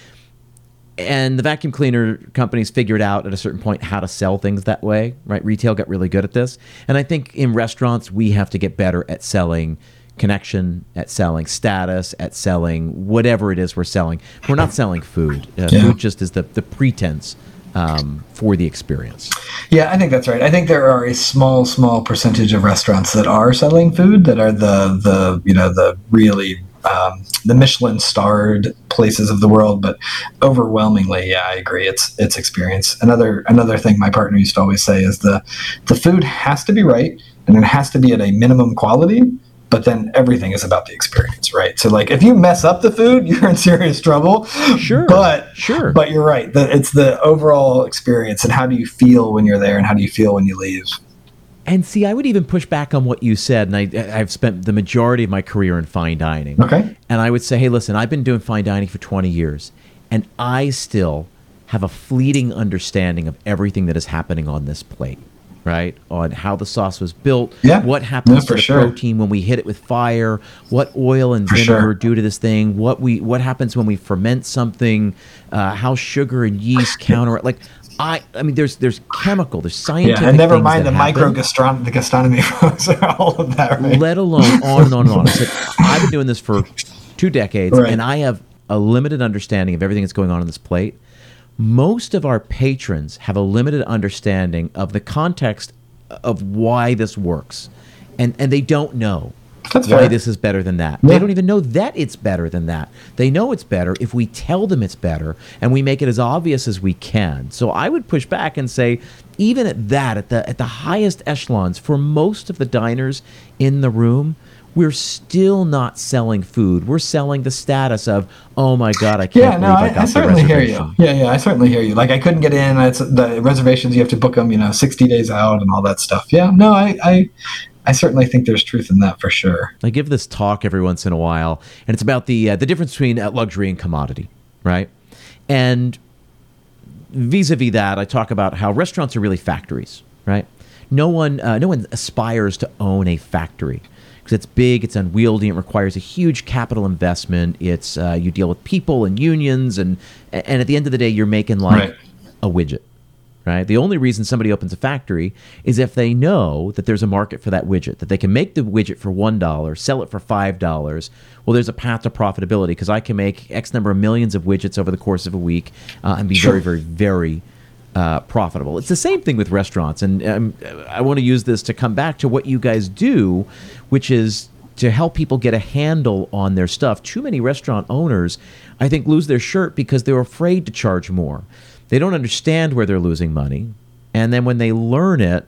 and the vacuum cleaner companies figured out at a certain point how to sell things that way, right? Retail got really good at this. And I think in restaurants, we have to get better at selling connection, at selling status, at selling whatever it is we're selling. We're not selling food. Uh, yeah. Food just is the, the pretense um, for the experience. Yeah, I think that's right. I think there are a small, small percentage of restaurants that are selling food that are the the you know the really um, the Michelin starred places of the world, but overwhelmingly, yeah, I agree. It's it's experience. Another another thing my partner used to always say is the the food has to be right and it has to be at a minimum quality. But then everything is about the experience, right? So, like, if you mess up the food, you're in serious trouble. Sure, but sure, but you're right. The, it's the overall experience and how do you feel when you're there and how do you feel when you leave. And see, I would even push back on what you said, and I, I've spent the majority of my career in fine dining. Okay. And I would say, hey, listen, I've been doing fine dining for 20 years, and I still have a fleeting understanding of everything that is happening on this plate, right? On how the sauce was built, yeah. what happens no, to the sure. protein when we hit it with fire, what oil and for vinegar sure. do to this thing, what we what happens when we ferment something, uh, how sugar and yeast counter it. Like I, I mean, there's there's chemical, there's scientific. Yeah, and never mind the micro the gastronomy, all of that. Right? Let alone on and on and on. Said, I've been doing this for two decades, right. and I have a limited understanding of everything that's going on in this plate. Most of our patrons have a limited understanding of the context of why this works, and and they don't know. That's why fair. this is better than that. Yeah. They don't even know that it's better than that. They know it's better if we tell them it's better and we make it as obvious as we can. So I would push back and say, even at that, at the at the highest echelons, for most of the diners in the room, we're still not selling food. We're selling the status of, oh my god, I can't yeah, no, I, I, I certainly hear you. Yeah, yeah, I certainly hear you. Like I couldn't get in. It's the reservations. You have to book them, you know, sixty days out and all that stuff. Yeah, no, I, I, I certainly think there's truth in that for sure. I give this talk every once in a while, and it's about the uh, the difference between uh, luxury and commodity, right? And vis-a-vis that, I talk about how restaurants are really factories, right? No one uh, no one aspires to own a factory because it's big, it's unwieldy, it requires a huge capital investment. It's uh, you deal with people and unions, and and at the end of the day, you're making like right. a widget right? The only reason somebody opens a factory is if they know that there's a market for that widget, that they can make the widget for $1, sell it for $5. Well, there's a path to profitability because I can make X number of millions of widgets over the course of a week uh, and be very, very, very uh, profitable. It's the same thing with restaurants. And um, I want to use this to come back to what you guys do, which is to help people get a handle on their stuff. Too many restaurant owners, I think, lose their shirt because they're afraid to charge more. They don't understand where they're losing money. And then when they learn it,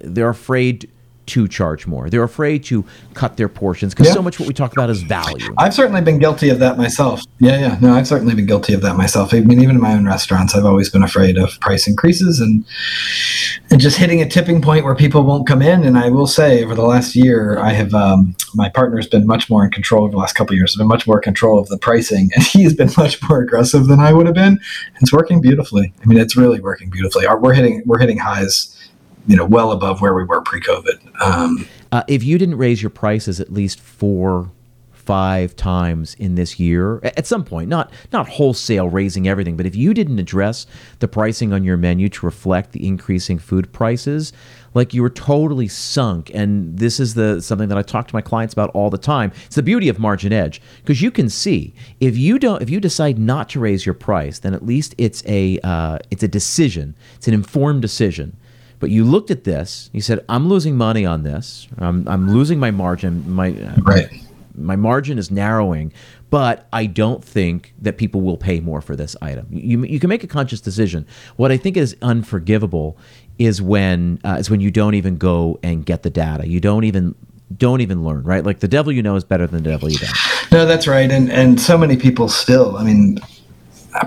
they're afraid to charge more. They're afraid to cut their portions because yeah. so much what we talk about is value. I've certainly been guilty of that myself. Yeah, yeah. No, I've certainly been guilty of that myself. I mean, even in my own restaurants, I've always been afraid of price increases and and just hitting a tipping point where people won't come in. And I will say, over the last year, I have um, my partner's been much more in control over the last couple of years. Has been much more in control of the pricing, and he's been much more aggressive than I would have been. It's working beautifully. I mean, it's really working beautifully. We're hitting we're hitting highs you know well above where we were pre-COVID. Um, uh, if you didn't raise your prices at least four, five times in this year, at some point, not not wholesale raising everything, but if you didn't address the pricing on your menu to reflect the increasing food prices, like you were totally sunk. And this is the something that I talk to my clients about all the time. It's the beauty of MarginEdge because you can see if you don't if you decide not to raise your price, then at least it's a uh, it's a decision. It's an informed decision but you looked at this, you said, I'm losing money on this. I'm, I'm losing my margin. My, right. my margin is narrowing, but I don't think that people will pay more for this item. You, you can make a conscious decision. What I think is unforgivable is when uh, is when you don't even go and get the data. You don't even don't even learn, right? Like the devil you know is better than the devil you don't. No, that's right. And and so many people still, I mean,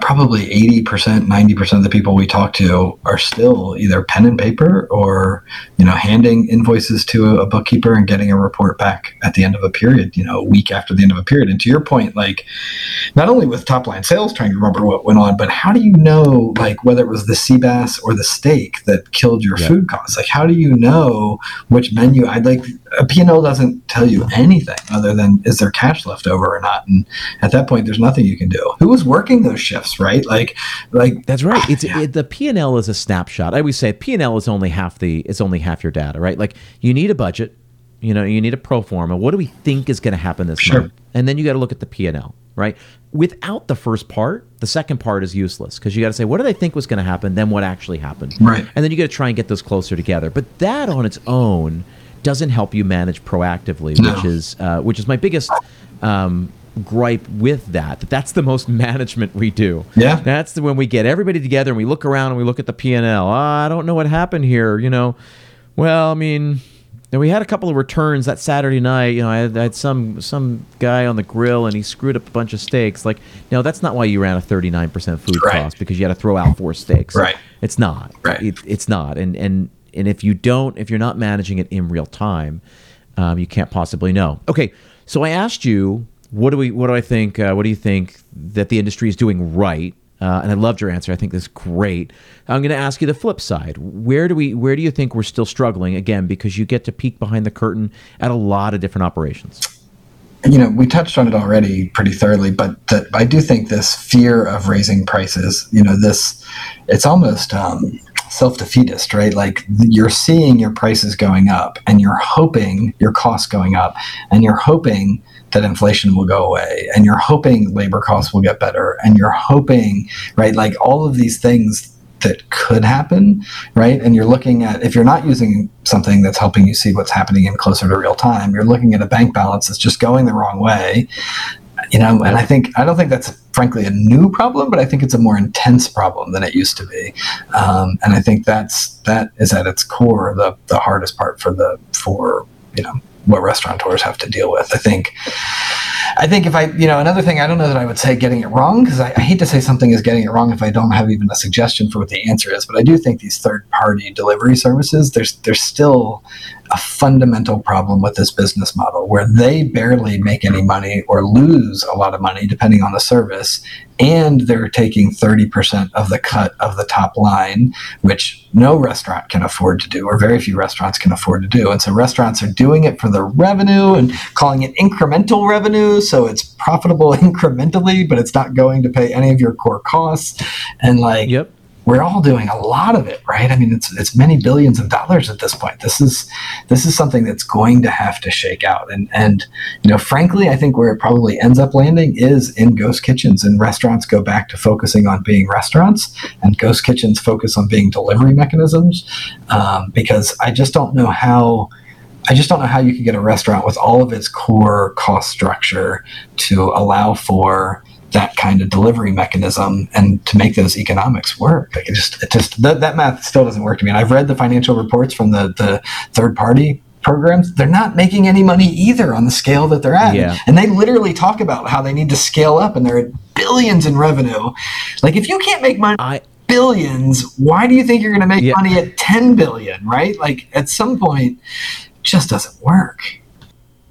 probably 80%, 90% of the people we talk to are still either pen and paper or, you know, handing invoices to a, bookkeeper and getting a report back at the end of a period, you know, a week after the end of a period. And to your point, like not only with top line sales trying to remember what went on, but how do you know, like, whether it was the sea bass or the steak that killed your yeah. food costs? Like, how do you know which menu I'd like? A P&L doesn't tell you anything other than is there cash left over or not. And at that point, there's nothing you can do. Who was working those shifts, right? Like, like that's right. It's yeah. it, the P and L is a snapshot. I always say P and L is only half the it's only half your data, right? Like you need a budget, you know, you need a pro forma. What do we think is going to happen this sure. month? And then you got to look at the P and L, right? Without the first part, the second part is useless because you got to say what do they think was going to happen, then what actually happened, right? And then you got to try and get those closer together. But that on its own doesn't help you manage proactively, no. which is uh, which is my biggest um, gripe with that. That that's the most management we do. Yeah, that's the, when we get everybody together and we look around and we look at the P and L. Oh, I don't know what happened here. You know, well, I mean. we had a couple of returns that Saturday night. You know, I had, I had, some some guy on the grill and he screwed up a bunch of steaks. Like, no, that's not why you ran a thirty nine percent food right. cost because you had to throw out four steaks. Right. It's not. Right. It, it's not. And and and if you don't, if you're not managing it in real time, um, you can't possibly know. Okay, so I asked you, what do we, what do I think? Uh, what do you think that the industry is doing right? Uh, and I loved your answer. I think this is great. I'm going to ask you the flip side. Where do we, where do you think we're still struggling? Again, because you get to peek behind the curtain at a lot of different operations you know, we touched on it already pretty thoroughly, but I do think this fear of raising prices, you know, this, it's almost um, self defeatist, right? Like you're seeing your prices going up and you're hoping your costs going up and you're hoping that inflation will go away and you're hoping labor costs will get better and you're hoping, right? Like all of these things that could happen, right? And you're looking at if you're not using something that's helping you see what's happening in closer to real time, you're looking at a bank balance that's just going the wrong way you know and i think i don't think that's frankly a new problem but i think it's a more intense problem than it used to be um, and i think that's that is at its core the the hardest part for the for you know what restaurateurs have to deal with i think I think if I, you know, another thing, I don't know that I would say getting it wrong because I, I, hate to say something is getting it wrong if I don't have even a suggestion for what the answer is. But I do think these third-party delivery services, there's there's still a fundamental problem with this business model where they barely make any money or lose a lot of money depending on the service and they're taking 30% of the cut of the top line which no restaurant can afford to do or very few restaurants can afford to do. And so restaurants are doing it for the revenue and calling it incremental revenue so it's profitable incrementally but it's not going to pay any of your core costs. And like yep we're all doing a lot of it, right? I mean, it's it's many billions of dollars at this point. This is this is something that's going to have to shake out. And and you know, frankly, I think where it probably ends up landing is in ghost kitchens and restaurants go back to focusing on being restaurants, and ghost kitchens focus on being delivery mechanisms. Um, because I just don't know how. I just don't know how you could get a restaurant with all of its core cost structure to allow for that kind of delivery mechanism and to make those economics work. Like it just, it just that, that math still doesn't work to me. And I've read the financial reports from the the third party programs. They're not making any money either on the scale that they're at. Yeah. And they literally talk about how they need to scale up and they're at billions in revenue. Like if you can't make money. I, billions why do you think you're going to make yeah. money at 10 billion right like at some point just doesn't work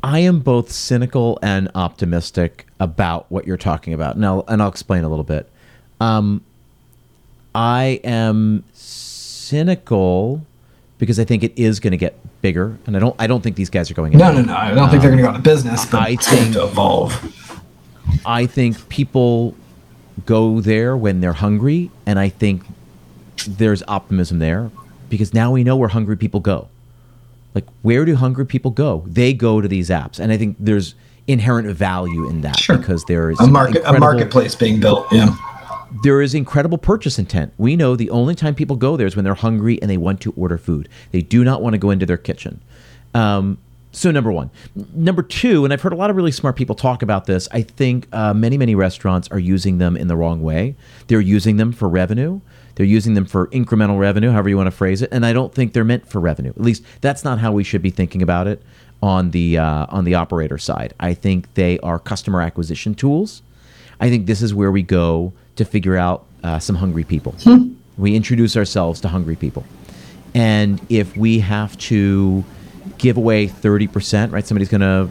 I am both cynical and optimistic about what you're talking about. Now, and I'll explain a little bit. Um, I am cynical because I think it is going to get bigger, and I don't. I don't think these guys are going. To No, no, no. I don't um, think they're going to go out of business, but I think to evolve. I think people go there when they're hungry, and I think there's optimism there because now we know where hungry people go. Like, where do hungry people go? They go to these apps, and I think there's inherent value in that sure. because there is a market, a marketplace being built. Yeah, there is incredible purchase intent. We know the only time people go there is when they're hungry and they want to order food. They do not want to go into their kitchen. Um, so number one, number two, and I've heard a lot of really smart people talk about this. I think uh, many many restaurants are using them in the wrong way. They're using them for revenue. They're using them for incremental revenue, however you want to phrase it. And I don't think they're meant for revenue. At least that's not how we should be thinking about it on the uh, on the operator side. I think they are customer acquisition tools. I think this is where we go to figure out uh, some hungry people. Hmm. We introduce ourselves to hungry people. And if we have to give away 30%, right? Somebody's going to,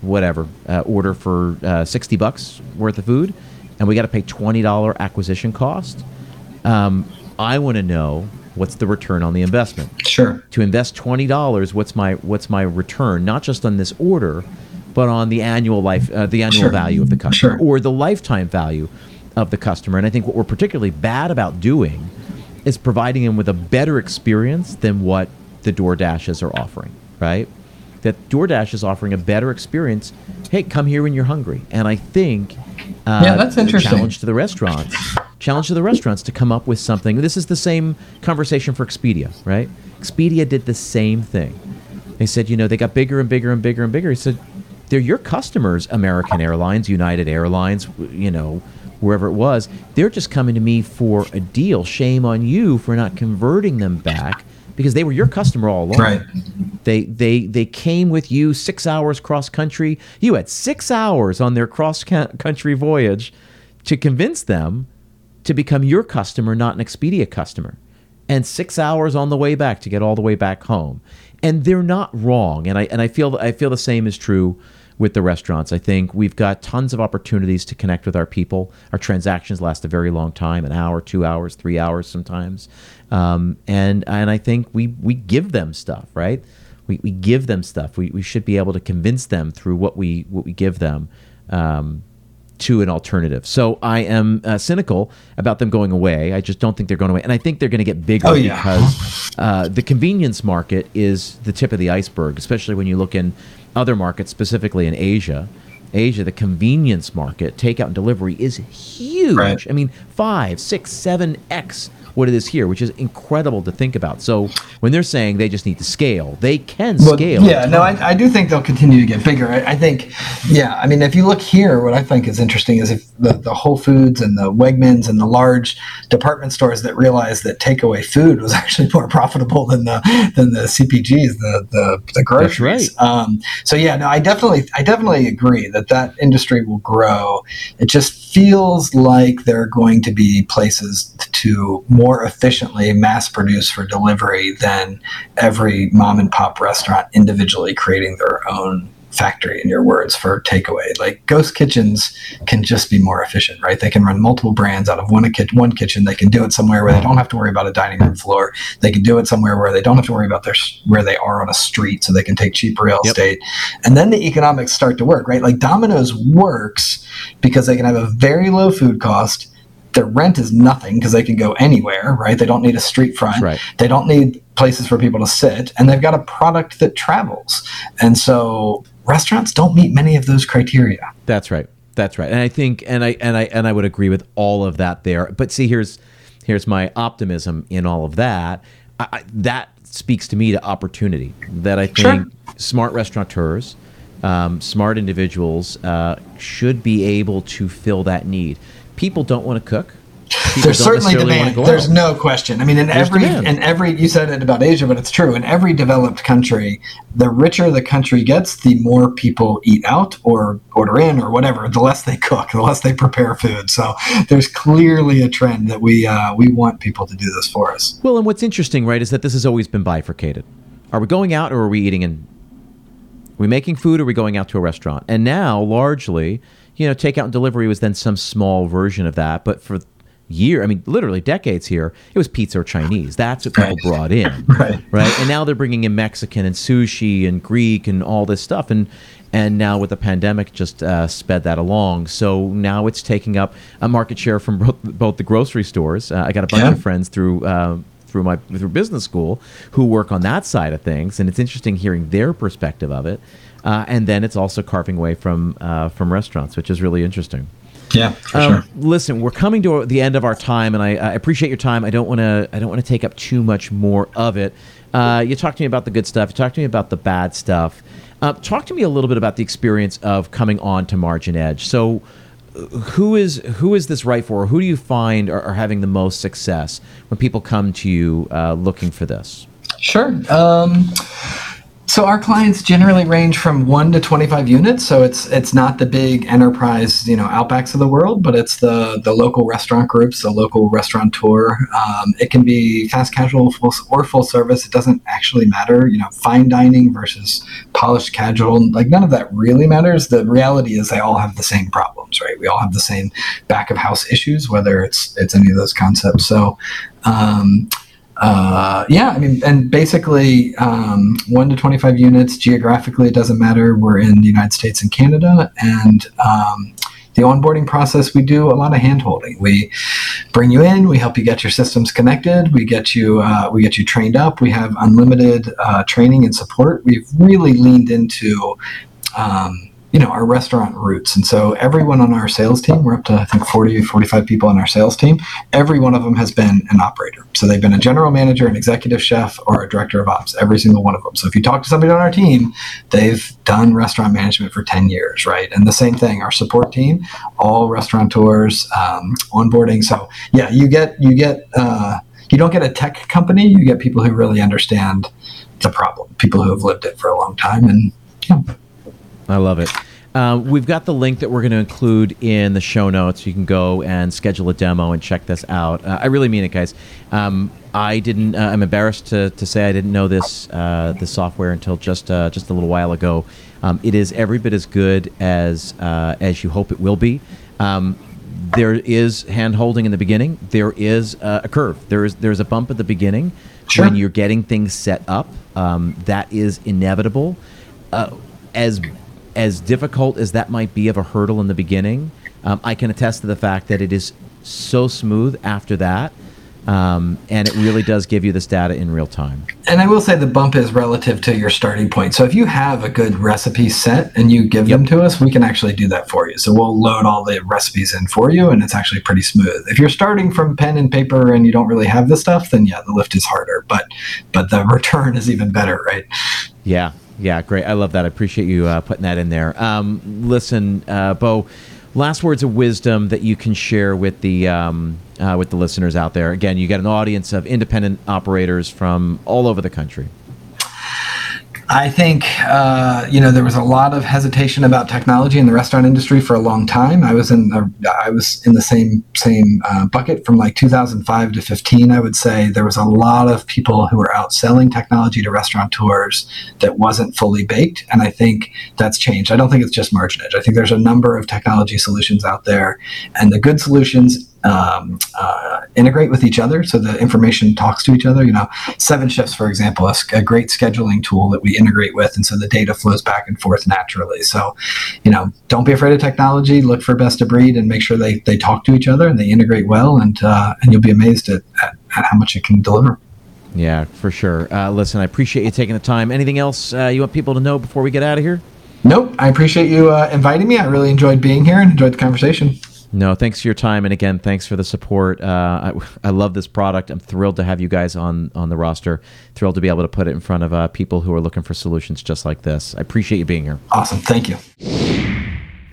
whatever, uh, order for uh, 60 bucks worth of food, and we got to pay $20 acquisition cost. Um, I want to know what's the return on the investment. Sure. To invest $20, what's my what's my return? Not just on this order, but on the annual life, uh, the annual sure. value of the customer, sure. or the lifetime value of the customer. And I think what we're particularly bad about doing is providing them with a better experience than what the DoorDashes are offering, right? That DoorDash is offering a better experience. Hey, come here when you're hungry. And I think uh, yeah, that's interesting. challenge to the restaurants, challenge to the restaurants to come up with something. This is the same conversation for Expedia, right? Expedia did the same thing. They said, you know, they got bigger and bigger and bigger and bigger. He said, they're your customers, American Airlines, United Airlines, you know, wherever it was. They're just coming to me for a deal. Shame on you for not converting them back because they were your customer all along. Right. They they they came with you six hours cross country. You had six hours on their cross country voyage to convince them to become your customer, not an Expedia customer, and six hours on the way back to get all the way back home. And they're not wrong. And I and I feel I feel the same is true with the restaurants. I think we've got tons of opportunities to connect with our people. Our transactions last a very long time an hour, two hours, three hours sometimes. Um, and, and I think we, we give them stuff, right? We, we give them stuff. We, we should be able to convince them through what we, what we give them. Um, to an alternative. So I am uh, cynical about them going away. I just don't think they're going away, and I think they're going to get bigger oh, yeah. because uh, the convenience market is the tip of the iceberg, especially when you look in other markets, specifically in Asia. Asia, the convenience market, takeout and delivery is huge. Right. I mean, five, six, seven x what it is here, which is incredible to think about. So when they're saying they just need to scale, they can well, scale. Yeah, no, I, I, do think they'll continue to get bigger. I, I, think, yeah, I mean, if you look here, what I think is interesting is if the, the Whole Foods and the Wegmans and the large department stores that realized that takeaway food was actually more profitable than the than the CPGs, the the, the groceries. Right. Um, so yeah, no, I definitely I definitely agree that that industry will grow. It just feels like there are going to be places to more efficiently mass produce for delivery than every mom and pop restaurant individually creating their own factory in your words for takeaway. Like ghost kitchens can just be more efficient right? They can run multiple brands out of one, one kitchen. They can do it somewhere where they don't have to worry about a dining room floor. They can do it somewhere where they don't have to worry about their where they are on a street so they can take cheap real yep. estate. And then the economics start to work right? Like domino's works because they can have a very low food cost their rent is nothing because they can go anywhere, right? They don't need a street front. Right. They don't need places for people to sit, and they've got a product that travels. And so restaurants don't meet many of those criteria. That's right. That's right. And I think and I and I and I would agree with all of that there. But see here's here's my optimism in all of that. I, that speaks to me to opportunity that I think sure. smart restaurateurs, um, smart individuals uh, should be able to fill that need people don't want to cook. People There's certainly demand. There's no question. I mean, in There's every demand. in every you said it about Asia, but it's true. In every developed country, the richer the country gets, the more people eat out or order in or whatever. The less they cook, the less they prepare food. So there's clearly a trend that we uh, we want people to do this for us. Well, and what's interesting, right, is that this has always been bifurcated. Are we going out or are we eating in? Are we making food or are we going out to a restaurant? And now, largely, you know, takeout and delivery was then some small version of that. But for year, I mean, literally decades here, it was pizza or Chinese. That's what people brought in, right? Right, and now they're bringing in Mexican and sushi and Greek and all this stuff, and and now with the pandemic, just uh, sped that along. So now it's taking up a market share from both, both the grocery stores. Uh, I got a bunch yeah. of friends through. Uh, through my through business school, who work on that side of things, and it's interesting hearing their perspective of it. Uh, and then it's also carving away from uh, from restaurants, which is really interesting. Yeah, for um, sure. Listen, we're coming to the end of our time, and I, I appreciate your time. I don't want to I don't want to take up too much more of it. Uh, you talked to me about the good stuff. You talked to me about the bad stuff. Uh, talk to me a little bit about the experience of coming on to MarginEdge. So, who is who is this right for? Who do you find are, are having the most success when people come to you uh, looking for this? Sure. Um, So our clients generally range from one to twenty-five units. So it's it's not the big enterprise, you know, Outbacks of the world, but it's the the local restaurant groups, the local restaurateur. Um, it can be fast casual full, or full service. It doesn't actually matter. You know, fine dining versus polished casual. Like none of that really matters. The reality is they all have the same problems, right? We all have the same back of house issues, whether it's it's any of those concepts. So. Um, uh, yeah, I mean, and basically um, one to 25 units geographically, it doesn't matter. We're in the United States and Canada. And um, the onboarding process, we do a lot of hand holding. We bring you in, we help you get your systems connected, we get you, uh, we get you trained up. We have unlimited uh, training and support. We've really leaned into um, you know our restaurant roots. And so everyone on our sales team we're up to i think 40 45 people on our sales team every one of them has been an operator. So they've been a general manager an executive chef or a director of ops every single one of them. So if you talk to somebody on our team they've done restaurant management for 10 years right? And the same thing our support team all restaurateurs um, onboarding. So yeah you get you get uh, you don't get a tech company you get people who really understand the problem people who have lived it for a long time and yeah I love it. Uh, we've got the link that we're going to include in the show notes. You can go and schedule a demo and check this out. Uh, I really mean it, guys. Um, I didn't. Uh, I'm embarrassed to, to say I didn't know this uh, this software until just uh, just a little while ago. Um, it is every bit as good as uh, as you hope it will be. Um, there is hand holding in the beginning. There is a curve. There is there's a bump at the beginning sure. when you're getting things set up. Um, that is inevitable. as as difficult as that might be of a hurdle in the beginning, um, I can attest to the fact that it is so smooth after that. Um, and it really does give you this data in real time. And I will say the bump is relative to your starting point. So if you have a good recipe set and you give yep. them to us, we can actually do that for you. So we'll load all the recipes in for you, and it's actually pretty smooth. If you're starting from pen and paper and you don't really have this stuff, then yeah, the lift is harder, but but the return is even better, right? Yeah, yeah, great. I love that. I appreciate you uh, putting that in there. Um, listen, uh, Bo, last words of wisdom that you can share with the um, uh, with the listeners out there. Again, you got an audience of independent operators from all over the country. I think uh, you know there was a lot of hesitation about technology in the restaurant industry for a long time. I was in I was in the same same uh, bucket from like 2005 to 15. I would say there was a lot of people who were out selling technology to restaurateurs that wasn't fully baked, and I think that's changed. I don't think it's just MarginEdge. I think there's a number of technology solutions out there, and the good solutions um, uh, integrate with each other so the information talks to each other. You know, Seven Shifts, for example, is a great scheduling tool that we integrate with, and so the data flows back and forth naturally. So, you know, don't be afraid of technology. Look for best of breed and make sure they, they talk to each other and they integrate well, and uh, and you'll be amazed at, at, at, how much it can deliver. Yeah, for sure. Uh, listen, I appreciate you taking the time. Anything else uh, you want people to know before we get out of here? Nope. I appreciate you uh, inviting me. I really enjoyed being here and enjoyed the conversation. No, thanks for your time, and again, thanks for the support. Uh, I, I, love this product. I'm thrilled to have you guys on on the roster. Thrilled to be able to put it in front of uh, people who are looking for solutions just like this. I appreciate you being here. Awesome, thank you.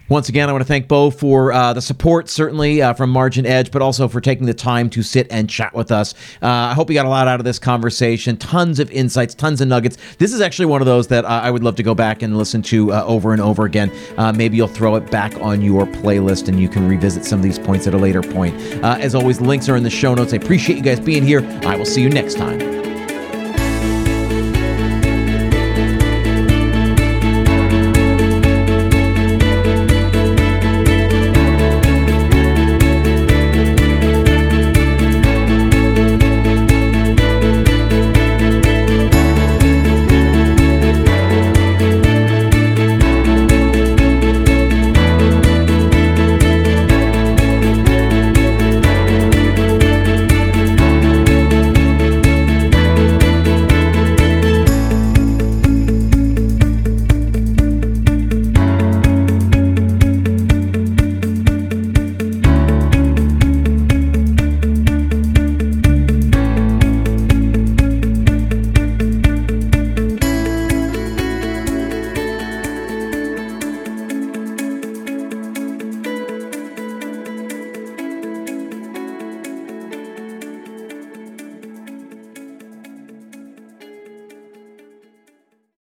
Once again, I want to thank Bo for uh, the support, certainly uh, from MarginEdge, but also for taking the time to sit and chat with us. Uh, I hope you got a lot out of this conversation. Tons of insights, tons of nuggets. This is actually one of those that I would love to go back and listen to uh, over and over again. Uh, maybe you'll throw it back on your playlist and you can revisit some of these points at a later point. Uh, as always, links are in the show notes. I appreciate you guys being here. I will see you next time.